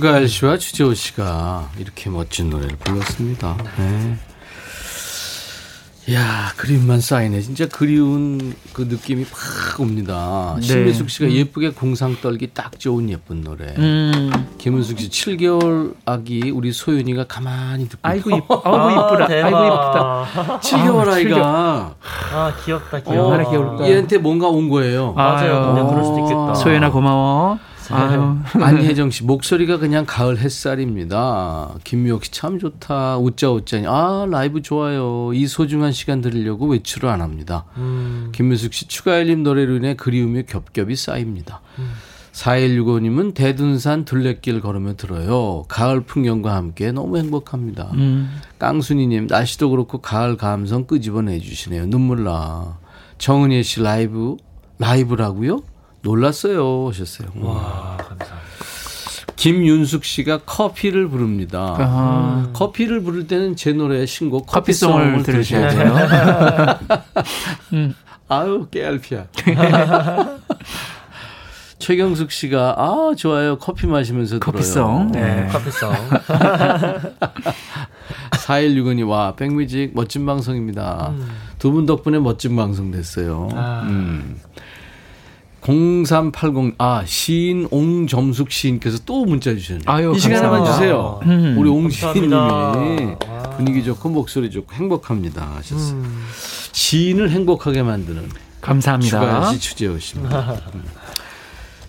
추가열 씨와 주재호 씨가 이렇게 멋진 노래를 불렀습니다. 네. 야 그림만 쌓이네. 진짜 그리운 그 느낌이 팍 옵니다. 네. 신미숙 씨가 예쁘게 궁상 떨기 딱 좋은 예쁜 노래. 음. 김은숙 씨 7개월 아기 우리 소윤이가 가만히 듣고 아이고. 이뻐. 아이고 이쁘다. 아 이고 이쁘다. 7개월 아, 아이가 아 귀엽다 어, 귀여워. 얘한테 뭔가 온 거예요. 맞아요. 근데 그럴 수도 있겠다. 소연아 고마워. 아유. 안혜정 씨 목소리가 그냥 가을 햇살입니다. 김미옥 씨 참 좋다. 웃자 웃자니 아 라이브 좋아요. 이 소중한 시간 들으려고 외출을 안 합니다. 김미숙 씨 추가열림 노래로 인해 그리움이 겹겹이 쌓입니다. 4165님은 대둔산 둘레길 걸으며 들어요. 가을 풍경과 함께 너무 행복합니다. 음. 깡순이님 날씨도 그렇고 가을 감성 끄집어내 주시네요. 눈물 나. 정은혜 씨 라이브 라이브라고요? 놀랐어요 하셨어요. 와 감사합니다. 김윤숙 씨가 커피를 부릅니다. 아. 커피를 부를 때는 제 노래 신곡 커피송을 커피송을 들으셔야 돼요. 음. 아유 깨알피야. 최경숙 씨가 아 좋아요 커피 마시면서 커피송. 들어요. 네, 커피송. 4165님 와 백뮤직 멋진 방송입니다. 두분 덕분에 멋진 방송 됐어요. 음. 0380, 아, 시인 옹점숙 시인께서 또 문자 주셨네요. 아유, 이 시간에만 감사합니다. 주세요. 음. 우리 옹시인님이 감사합니다. 분위기 좋고 목소리 좋고 행복합니다 하셨어요. 시인을 행복하게 만드는 감사합니다. 주가시 추재호십니다. 음.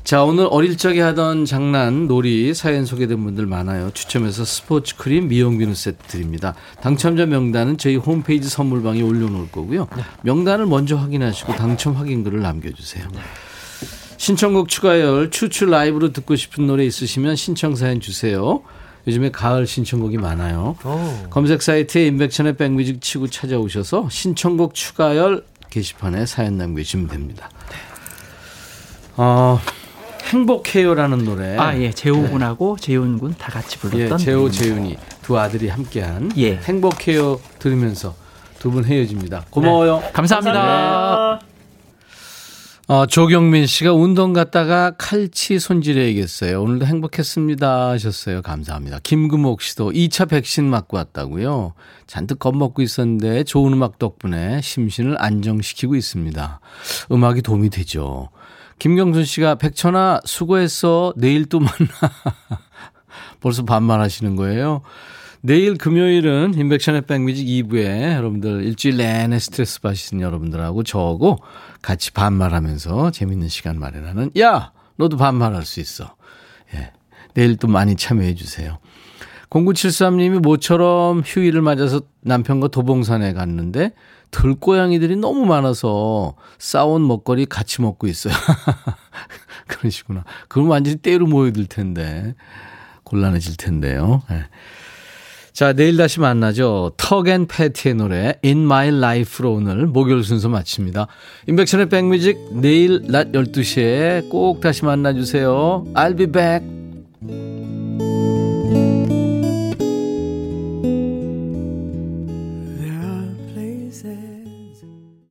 자, 오늘 어릴 적에 하던 장난, 놀이, 사연 소개된 분들 많아요. 추첨해서 스포츠 크림, 미용 비누 세트 드립니다. 당첨자 명단은 저희 홈페이지 선물방에 올려놓을 거고요. 명단을 먼저 확인하시고 당첨 확인글을 남겨주세요. 신청곡 추가열, 추추 라이브로 듣고 싶은 노래 있으시면 신청 사연 주세요. 요즘에 가을 신청곡이 많아요. 검색 사이트에 인백천의 백뮤직 치고 찾아오셔서 신청곡 추가열 게시판에 사연 남겨주시면 됩니다. 어, 행복해요라는 노래. 아, 예. 재호 군하고 재훈 군다 같이 예, 불렀던 재호, 노래입니다. 재윤이 두 아들이 함께한 예. 행복해요 들으면서 두 분 헤어집니다. 고마워요. 감사합니다. 어, 조경민 씨가 운동 갔다가 칼치 손질해야겠어요. 오늘도 행복했습니다 하셨어요. 감사합니다. 김금옥 씨도 2차 백신 맞고 왔다고요. 잔뜩 겁먹고 있었는데 좋은 음악 덕분에 심신을 안정시키고 있습니다. 음악이 도움이 되죠. 김경순 씨가 백천아 수고했어. 내일 또 만나. 벌써 반말하시는 거예요. 내일 금요일은 인백션의 백뮤직 2부에 여러분들 일주일 내내 스트레스 받으시는 여러분들하고 저하고 같이 반말하면서 재밌는 시간 마련하는 야 너도 반말할 수 있어. 예. 내일 또 많이 참여해 주세요. 0973님이 모처럼 휴일을 맞아서 남편과 도봉산에 갔는데 들고양이들이 너무 많아서 싸온 먹거리 같이 먹고 있어요. 그러시구나. 그럼 완전히 때로 모여들 텐데 곤란해질 텐데요. 예. 자, 내일 다시 만나죠. 턱앤 패티의 노래 In My Life로 오늘 목요일 순서 마칩니다. 인백션의 백뮤직 내일 낮 12시에 꼭 다시 만나주세요. I'll be back.